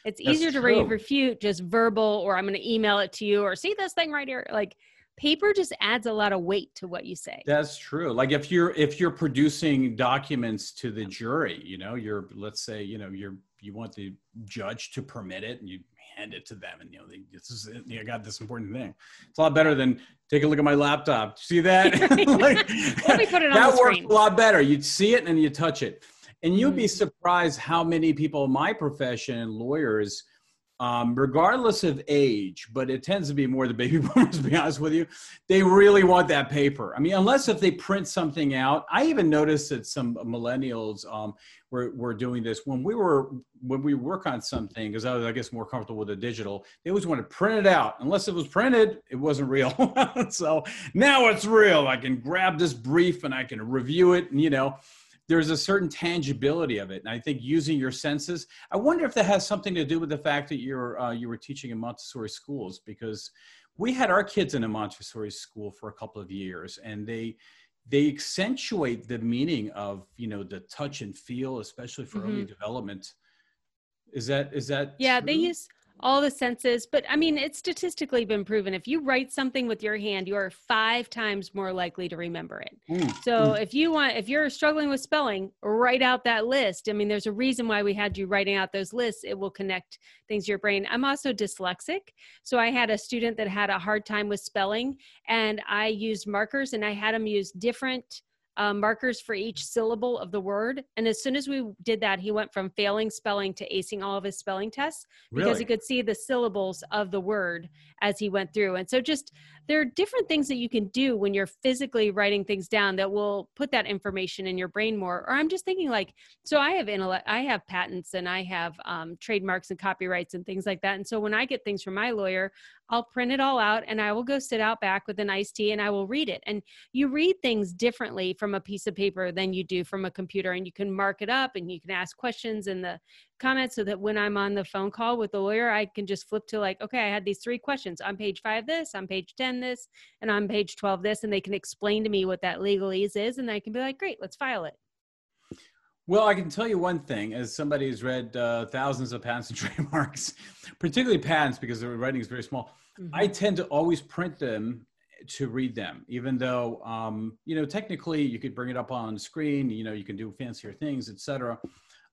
It's That's easier to true. refute just verbal or i'm going to email it to you or see this thing right here like paper just adds a lot of weight to what you say That's true. Like if you're if you're producing documents to the jury, you know, you're let's say, you know, you're you want the judge to permit it and you hand it to them and you know, they, this is it. I got this important thing. It's a lot better than take a look at my laptop. See that? like, Let me put it on that works a lot better. You'd see it and you touch it. And you'd be Mhm. surprised how many people in my profession, lawyers, um, regardless of age, but it tends to be more the baby boomers, to be honest with you, they really want that paper. I mean, unless if they print something out, I even noticed that some millennials um, were, were doing this when we were, when we work on something, because I was, I guess, more comfortable with the digital, they always want to print it out. Unless it was printed, it wasn't real. so now it's real. I can grab this brief and I can review it and, you know, there's a certain tangibility of it. And I think using your senses, I wonder if that has something to do with the fact that you're, uh, you were teaching in Montessori schools because we had our kids in a Montessori school for a couple of years and they, they accentuate the meaning of, you know, the touch and feel, especially for early development. Is that, is that? Yeah, they use all the senses, but I mean, it's statistically been proven if you write something with your hand, you are five times more likely to remember it. Mm, So if you want, if you're struggling with spelling, write out that list. I mean, there's a reason why we had you writing out those lists. It will connect things to your brain. I'm also dyslexic. So I had a student that had a hard time with spelling, and I used markers and I had him use different uh, markers for each syllable of the word. And as soon as we did that, he went from failing spelling to acing all of his spelling tests because really? he could see the syllables of the word as he went through. And so just there are different things that you can do when you're physically writing things down that will put that information in your brain more. Or I'm just thinking like, so I have intellect, I have patents and I have um, trademarks and copyrights and things like that. And so when I get things from my lawyer, I'll print it all out and I will go sit out back with an iced tea and I will read it. And you read things differently from a piece of paper than you do from a computer. And you can mark it up and you can ask questions and the comments so that when I'm on the phone call with the lawyer, I can just flip to like, okay, I had these three questions on page five, this, on page 10, this, and on page 12, this. And they can explain to me what that legalese is. And I can be like, great, let's file it. Well, I can tell you one thing as somebody who's read uh, thousands of patents and trademarks, particularly patents because the writing is very small. Mhm. I tend to always print them to read them, even though, um, you know, technically you could bring it up on screen, you know, you can do fancier things, et cetera.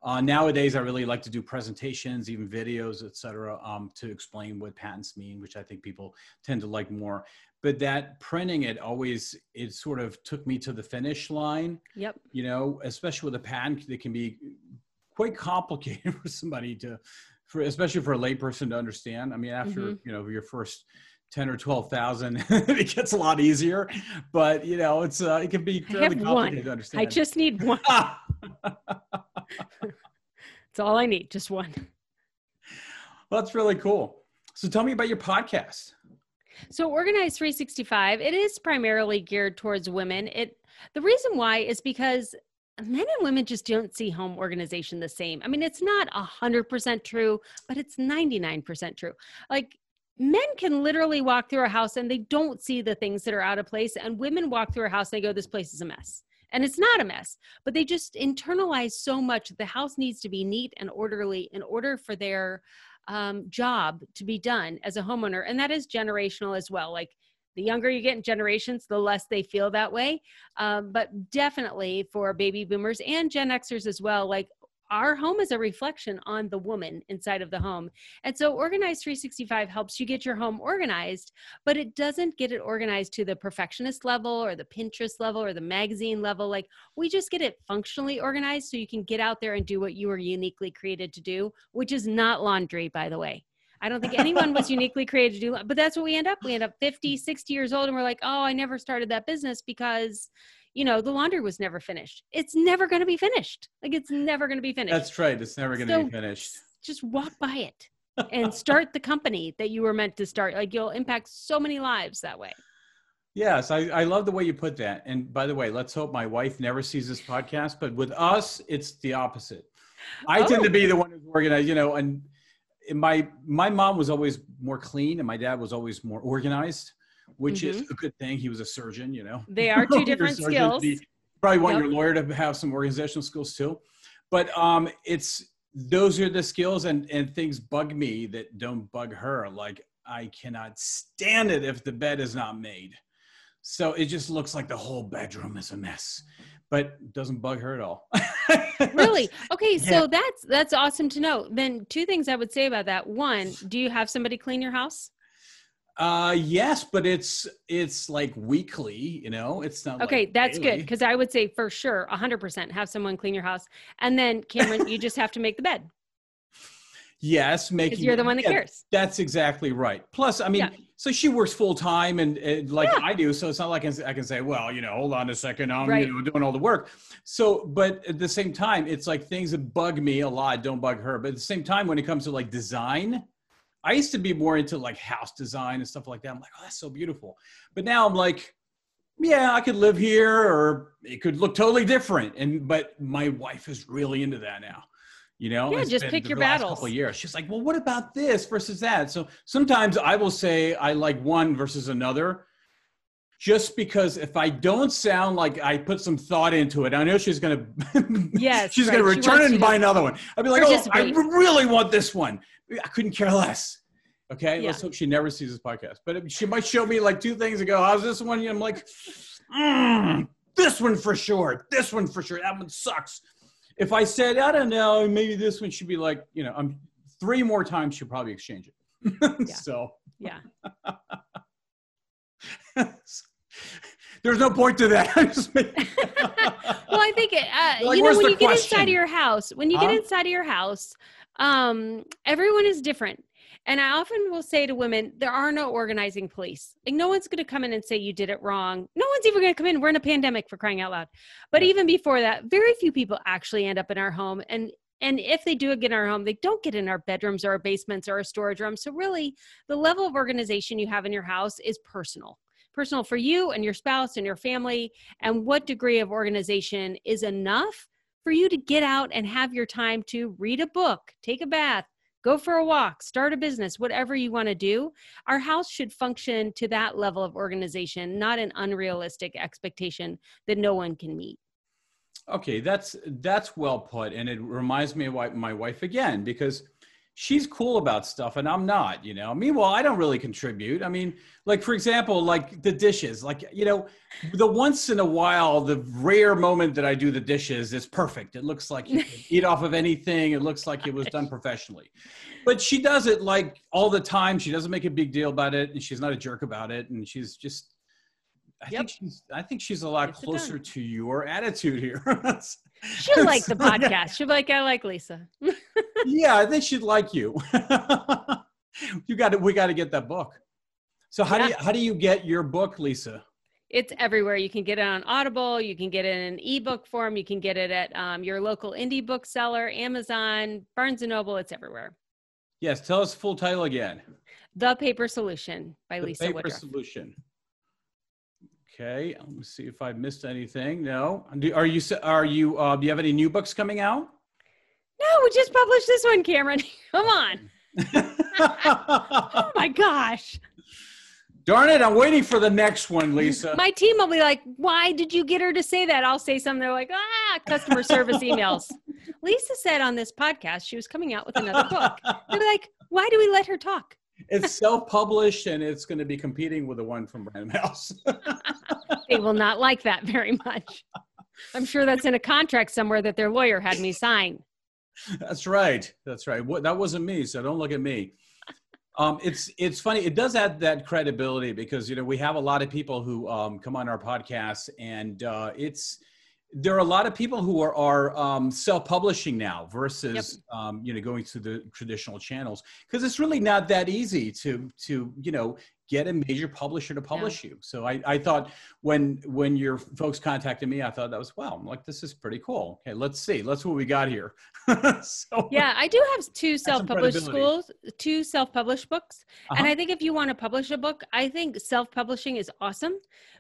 Uh, nowadays, I really like to do presentations, even videos, et cetera, um, to explain what patents mean, which I think people tend to like more. But that printing it always, it sort of took me to the finish line Yep. you know, especially with a patent that can be quite complicated for somebody to, for especially for a layperson to understand. I mean, after Mhm. you know your first ten or twelve thousand, it gets a lot easier. But you know, it's uh, it can be fairly complicated one. to understand. I just need one. That's all I need, just one. well, that's really cool. So tell me about your podcast. So Organize 365, it is primarily geared towards women. It the reason why is because men and women just don't see home organization the same. I mean, it's not a hundred percent true, but it's 99% true. Like men can literally walk through a house and they don't see the things that are out of place. And women walk through a house and they go, this place is a mess. And it's not a mess, but they just internalize so much. The house needs to be neat and orderly in order for their um, job to be done as a homeowner. And that is generational as well. Like the younger you get in generations, the less they feel that way. Um, but definitely for baby boomers and Gen Xers as well, like our home is a reflection on the woman inside of the home. And so Organize 365 helps you get your home organized, but it doesn't get it organized to the perfectionist level or the Pinterest level or the magazine level. Like we just get it functionally organized so you can get out there and do what you were uniquely created to do, which is not laundry, by the way. I don't think anyone was uniquely created to do, but that's what we end up. We end up 50, 60 years old and we're like, oh, I never started that business because you know, the laundry was never finished. It's never going to be finished. Like it's never going to be finished. That's right. It's never going to So, be finished. Just walk by it and start the company that you were meant to start. Like you'll impact so many lives that way. Yes, I, I love the way you put that. And by the way, let's hope my wife never sees this podcast. But with us, it's the opposite. I tend to Oh. be the one who's organized, you know, and my my mom was always more clean and my dad was always more organized, which is a good thing. He was a surgeon, you know. Mm-hmm. They are two different skills. you probably want Yep. your lawyer to have some organizational skills too. But um it's those are the skills and and things bug me that don't bug her. Like I cannot stand it if the bed is not made. So it just looks like the whole bedroom is a mess, but doesn't bug her at all. Really? Okay, so Yeah. that's that's awesome to know. Then two things I would say about that. One, do you have somebody clean your house? Uh, yes, but it's it's like weekly. You know, it's not. like Okay, that's good because I would say for sure, 100% have someone clean your house. And then Cameron, you just have to make the bed Yes, making. you're the one that yeah, cares. That's exactly right. Plus, I mean, Yeah. so she works full time and, and like Yeah. I do. So it's not like I can, I can say, well, you know, hold on a second, I'm Right. you know doing all the work. So, but at the same time, it's like things that bug me a lot don't bug her. But at the same time, when it comes to like design, I used to be more into like house design and stuff like that. I'm like, oh, that's so beautiful. But now I'm like, yeah, I could live here, or it could look totally different. And but my wife is really into that now. You know, Yeah, It's just pick your battles. Couple years, she's like, well, what about this versus that? So sometimes I will say I like one versus another, just because if I don't sound like I put some thought into it, I know she's gonna, Yes, she's right. gonna return wants it and buy another one. I'd be like, oh, I really want this one. I couldn't care less. Okay, Yeah. let's hope she never sees this podcast. But she might show me like two things and go, "How's this one?" And I'm like, mm, "This one for sure. This one for sure. That one sucks." If I said, "I don't know," maybe this one should be like, you know, I'm three more times she'll probably exchange it. Yeah. so Yeah. there's no point to that. I'm just making- well, I think it, uh, Like, you know when you get inside of your house, when you Huh? get inside of your house, um, everyone is different. And I often will say to women, there are no organizing police. Like no one's going to come in and say you did it wrong. No one's even going to come in. We're in a pandemic for crying out loud. But Yeah. even before that, very few people actually end up in our home. And and if they do get in our home, they don't get in our bedrooms or our basements or our storage rooms. So really, the level of organization you have in your house is personal. Personal for you and your spouse and your family and what degree of organization is enough for you to get out and have your time to read a book, take a bath, go for a walk, start a business, whatever you want to do. Our house should function to that level of organization, not an unrealistic expectation that no one can meet. Okay, that's that's well put, and it reminds me of my wife again because she's cool about stuff and I'm not. You know, meanwhile, I don't really contribute. I mean, like for example, like the dishes. Like you know, the once in a while, the rare moment that I do the dishes is perfect. It looks like you can eat off of anything. It looks like it was done professionally. But she does it like all the time. She doesn't make a big deal about it, and she's not a jerk about it. And she's just. I Yep. think she's. I think she's a lot Gets it closer to your attitude here. She'll like the yeah. podcast. She'll be like, I like Lisa. yeah, I think she'd like you. you got to. We got to get that book. So how do you how do you get your book, Lisa? It's everywhere. You can get it on Audible. You can get it in an ebook form. You can get it at um, your local indie bookseller, Amazon, Barnes and Noble. It's everywhere. Yes, tell us full title again. The Paper Solution by the Lisa Paper Woodruff. Solution. Okay, let me see if I missed anything. No, are you are you uh, do you have any new books coming out? No, we just published this one, Cameron. Come on. oh my gosh. Darn it, I'm waiting for the next one, Lisa. My team will be like, why did you get her to say that? I'll say something. They're like, ah, customer service emails. Lisa said on this podcast she was coming out with another book. They're like, why do we let her talk? It's self-published and it's going to be competing with the one from Random House. they will not like that very much. I'm sure that's in a contract somewhere that their lawyer had me sign. That's right. That's right. That wasn't me, so don't look at me. Um, it's it's funny. It does add that credibility because you know we have a lot of people who um, come on our podcast, and uh, it's there are a lot of people who are, are um, self-publishing now versus yep. um, you know going to the traditional channels because it's really not that easy to to you know get a major publisher to publish yeah. you. So I, I thought when when your folks contacted me, I thought that was wow. I'm like, this is pretty cool. Okay, let's see. Let's see what we got here. so yeah, I do have two self-published schools, two self-published books. Uh-huh. And I think if you want to publish a book, I think self-publishing is awesome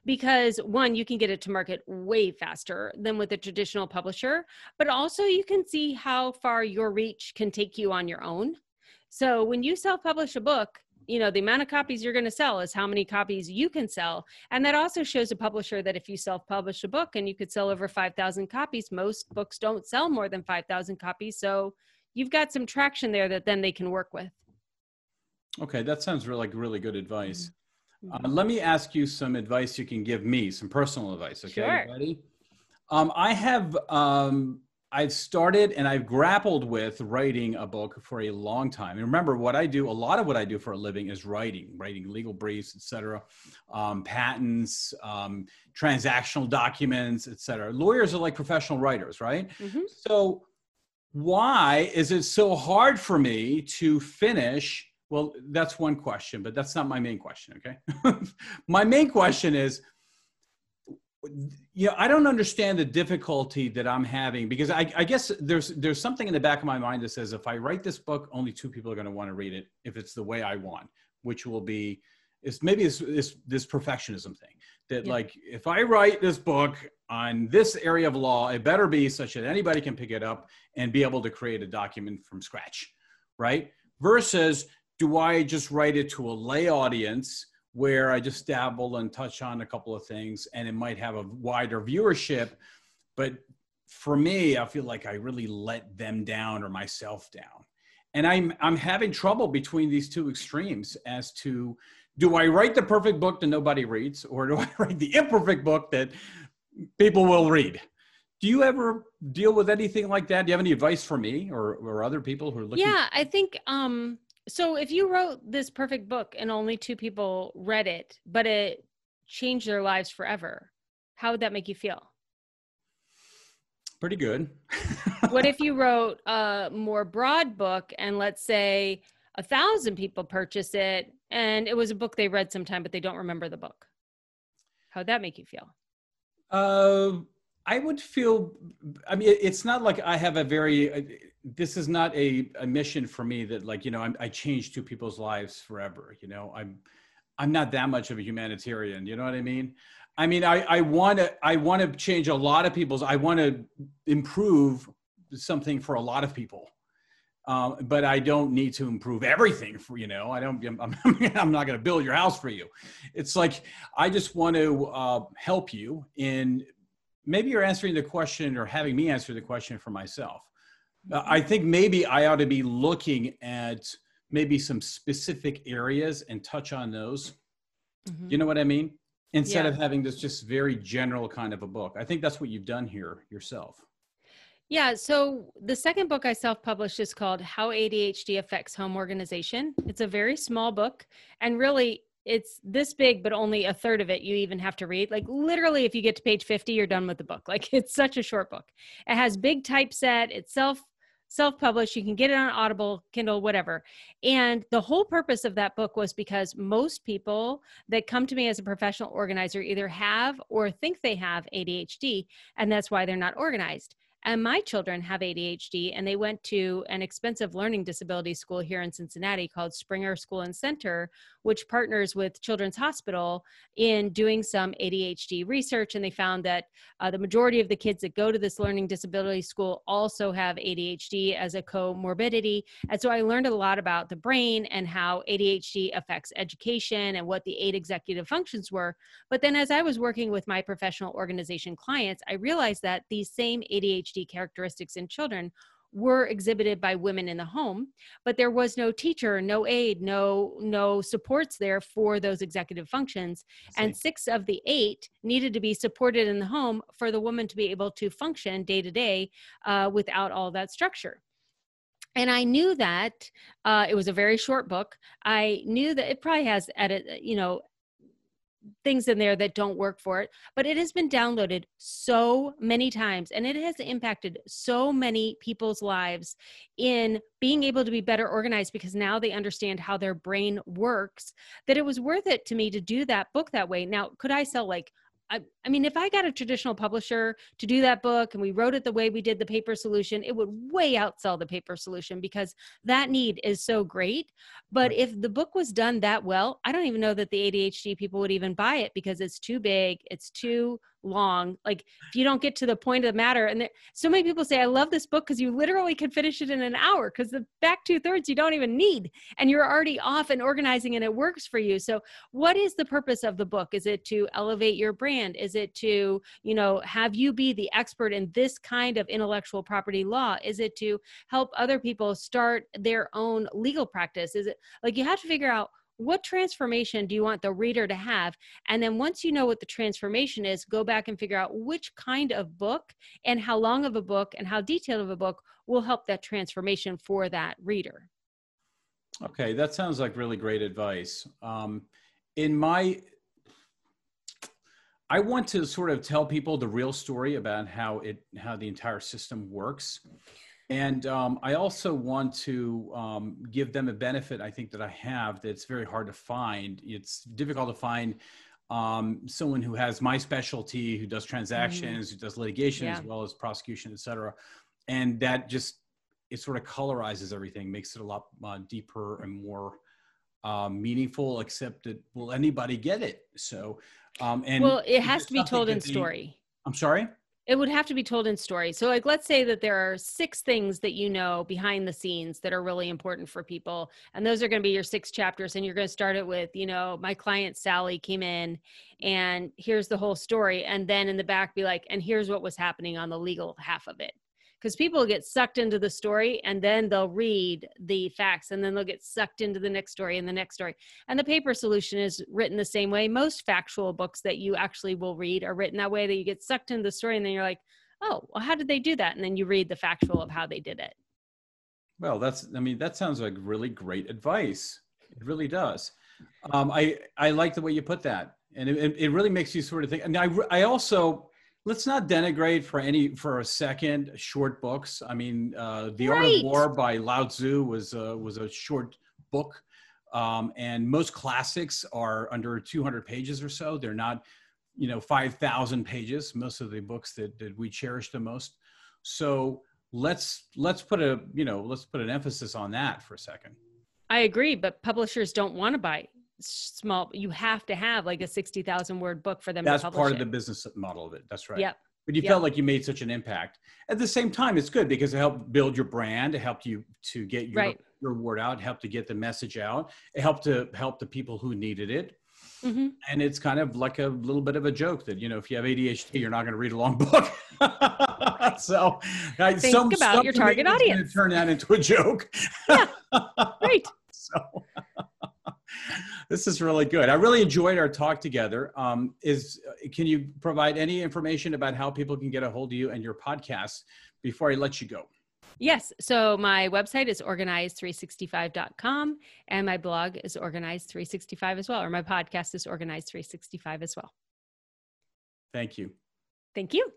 because one, you can get it to market way faster than with a traditional publisher, but also you can see how far your reach can take you on your own. So when you self-publish a book, you know the amount of copies you're going to sell is how many copies you can sell. And that also shows a publisher that if you self-publish a book and you could sell over 5000 copies most books don't sell more than 5000 copies so you've got some traction there that then they can work with. Okay that sounds really like really good advice. Mm-hmm. uh, let me ask you some advice you can give me some personal advice okay? Sure. ready? Um, i have um, I've started and I've grappled with writing a book for a long time. And remember, what I do, a lot of what I do for a living is writing, writing legal briefs, etc., um, patents, um, transactional documents, etc. Lawyers are like professional writers, right? Mm-hmm. So, why is it so hard for me to finish? Well, that's one question, but that's not my main question. Okay, my main question is yeah i don't understand the difficulty that i'm having because I, I, guess there's there's something in the back of my mind that says if i write this book only two people are going to want to read it if it's the way i want which will be is maybe this, this this perfectionism thing that yeah. like if i write this book on this area of law it better be such that anybody can pick it up and be able to create a document from scratch right versus do i just write it to a lay audience where I just dabble and touch on a couple of things and it might have a wider viewership. But for me, I feel like I really let them down or myself down. And I'm, I'm having trouble between these two extremes as to do I write the perfect book that nobody reads or do I write the imperfect book that people will read? Do you ever deal with anything like that? Do you have any advice for me or, or other people who are looking? Yeah, I think um, so if you wrote this perfect book and only two people read it, but it changed their lives forever, how would that make you feel? Pretty good. what if you wrote a more broad book and let's say a thousand people purchase it and it was a book they read sometime, but they don't remember the book? How'd that make you feel? Uh, I would feel, I mean, it's not like I have a very, uh, this is not a, a mission for me that like, you know, I'm, I change two people's lives forever. You know, I'm, I'm not that much of a humanitarian. You know what I mean? I mean, I, I want to, I want to change a lot of people's, I want to improve something for a lot of people. Um, but I don't need to improve everything for you know. I don't. I'm, I'm not going to build your house for you. It's like I just want to uh, help you in maybe you're answering the question or having me answer the question for myself. Uh, I think maybe I ought to be looking at maybe some specific areas and touch on those. Mm-hmm. You know what I mean? Instead yeah. of having this just very general kind of a book. I think that's what you've done here yourself. Yeah. So the second book I self published is called How ADHD Affects Home Organization. It's a very small book. And really, it's this big but only a third of it you even have to read. Like literally if you get to page 50 you're done with the book. Like it's such a short book. It has big typeset. It's self self-published. You can get it on audible kindle whatever. And the whole purpose of that book was because most people that come to me as a professional organizer either have or think they have adhd and that's why they're not organized and my children have ADHD, and they went to an expensive learning disability school here in Cincinnati called Springer School and Center, which partners with Children's Hospital in doing some ADHD research. And they found that uh, the majority of the kids that go to this learning disability school also have ADHD as a comorbidity. And so I learned a lot about the brain and how ADHD affects education and what the eight executive functions were. But then as I was working with my professional organization clients, I realized that these same ADHD characteristics in children were exhibited by women in the home but there was no teacher no aid no no supports there for those executive functions. And six of the eight needed to be supported in the home for the woman to be able to function day to day uh, without all that structure. And I knew that uh, it was a very short book. I knew that it probably has edit, you know, things in there that don't work for it, but it has been downloaded so many times and it has impacted so many people's lives in being able to be better organized because now they understand how their brain works that it was worth it to me to do that book that way. Now, could I sell like I, I, mean, if I got a traditional publisher to do that book and we wrote it the way we did the paper solution, it would way outsell the paper solution because that need is so great. But right. if the book was done that well, I don't even know that the ADHD people would even buy it because it's too big, it's too long like if you don't get to the point of the matter and there, so many people say i love this book because you literally can finish it in an hour because the back two thirds you don't even need and you're already off and organizing and it works for you. So what is the purpose of the book? Is it to elevate your brand? Is it to you know have you be the expert in this kind of intellectual property law? Is it to help other people start their own legal practice? Is it like you have to figure out what transformation do you want the reader to have? And then once you know what the transformation is go back and figure out which kind of book and how long of a book and how detailed of a book will help that transformation for that reader. Okay that sounds like really great advice. Um, in my i want to sort of tell people the real story about how it how the entire system works and um, I also want to um, give them a benefit I think that I have that's very hard to find. It's difficult to find um, someone who has my specialty, who does transactions, mm-hmm. who does litigation yeah. as well as prosecution, et cetera. And that just, it sort of colorizes everything, makes it a lot uh, deeper and more uh, meaningful, except that will anybody get it? So, um, and well, it has to be told in story. I'm sorry? It would have to be told in story. So, like, let's say that there are six things that you know behind the scenes that are really important for people. And those are going to be your six chapters. And you're going to start it with, you know, my client Sally came in and here's the whole story. And then in the back, be like, and here's what was happening on the legal half of it because people get sucked into the story and then they'll read the facts and then they'll get sucked into the next story and the next story. And the paper solution is written the same way. Most factual books that you actually will read are written that way that you get sucked into the story and then you're like, oh, well, how did they do that? And then you read the factual of how they did it. Well, that's, I mean, that sounds like really great advice. It really does. Um, I, I like the way you put that. And it, it really makes you sort of think. And I, I also, let's not denigrate for any for a second short books. I mean, uh, The right. Art of War by Lao Tzu was a, was a short book, um, and most classics are under 200 pages or so. They're not, you know, 5,000 pages. Most of the books that that we cherish the most. So let's let's put a you know let's put an emphasis on that for a second. I agree, but publishers don't want to buy small you have to have like a 60,000 word book for them that's part of the business model of it that's right. Yep. But you yep. felt like you made such an impact. At the same time it's good because it helped build your brand it helped you to get your, right. your word out helped to get the message out it helped to help the people who needed it. Mm-hmm. and it's kind of like a little bit of a joke that you know if you have adhd you're not going to read a long book. So think some, about your target audience. turn that into a joke. Yeah. Right. So this is really good. I really enjoyed our talk together. Um, is can you provide any information about how people can get a hold of you and your podcast before I let you go? Yes. So my website is organize365.com and my blog is organize365 as well, or my podcast is organize365 as well. Thank you. Thank you.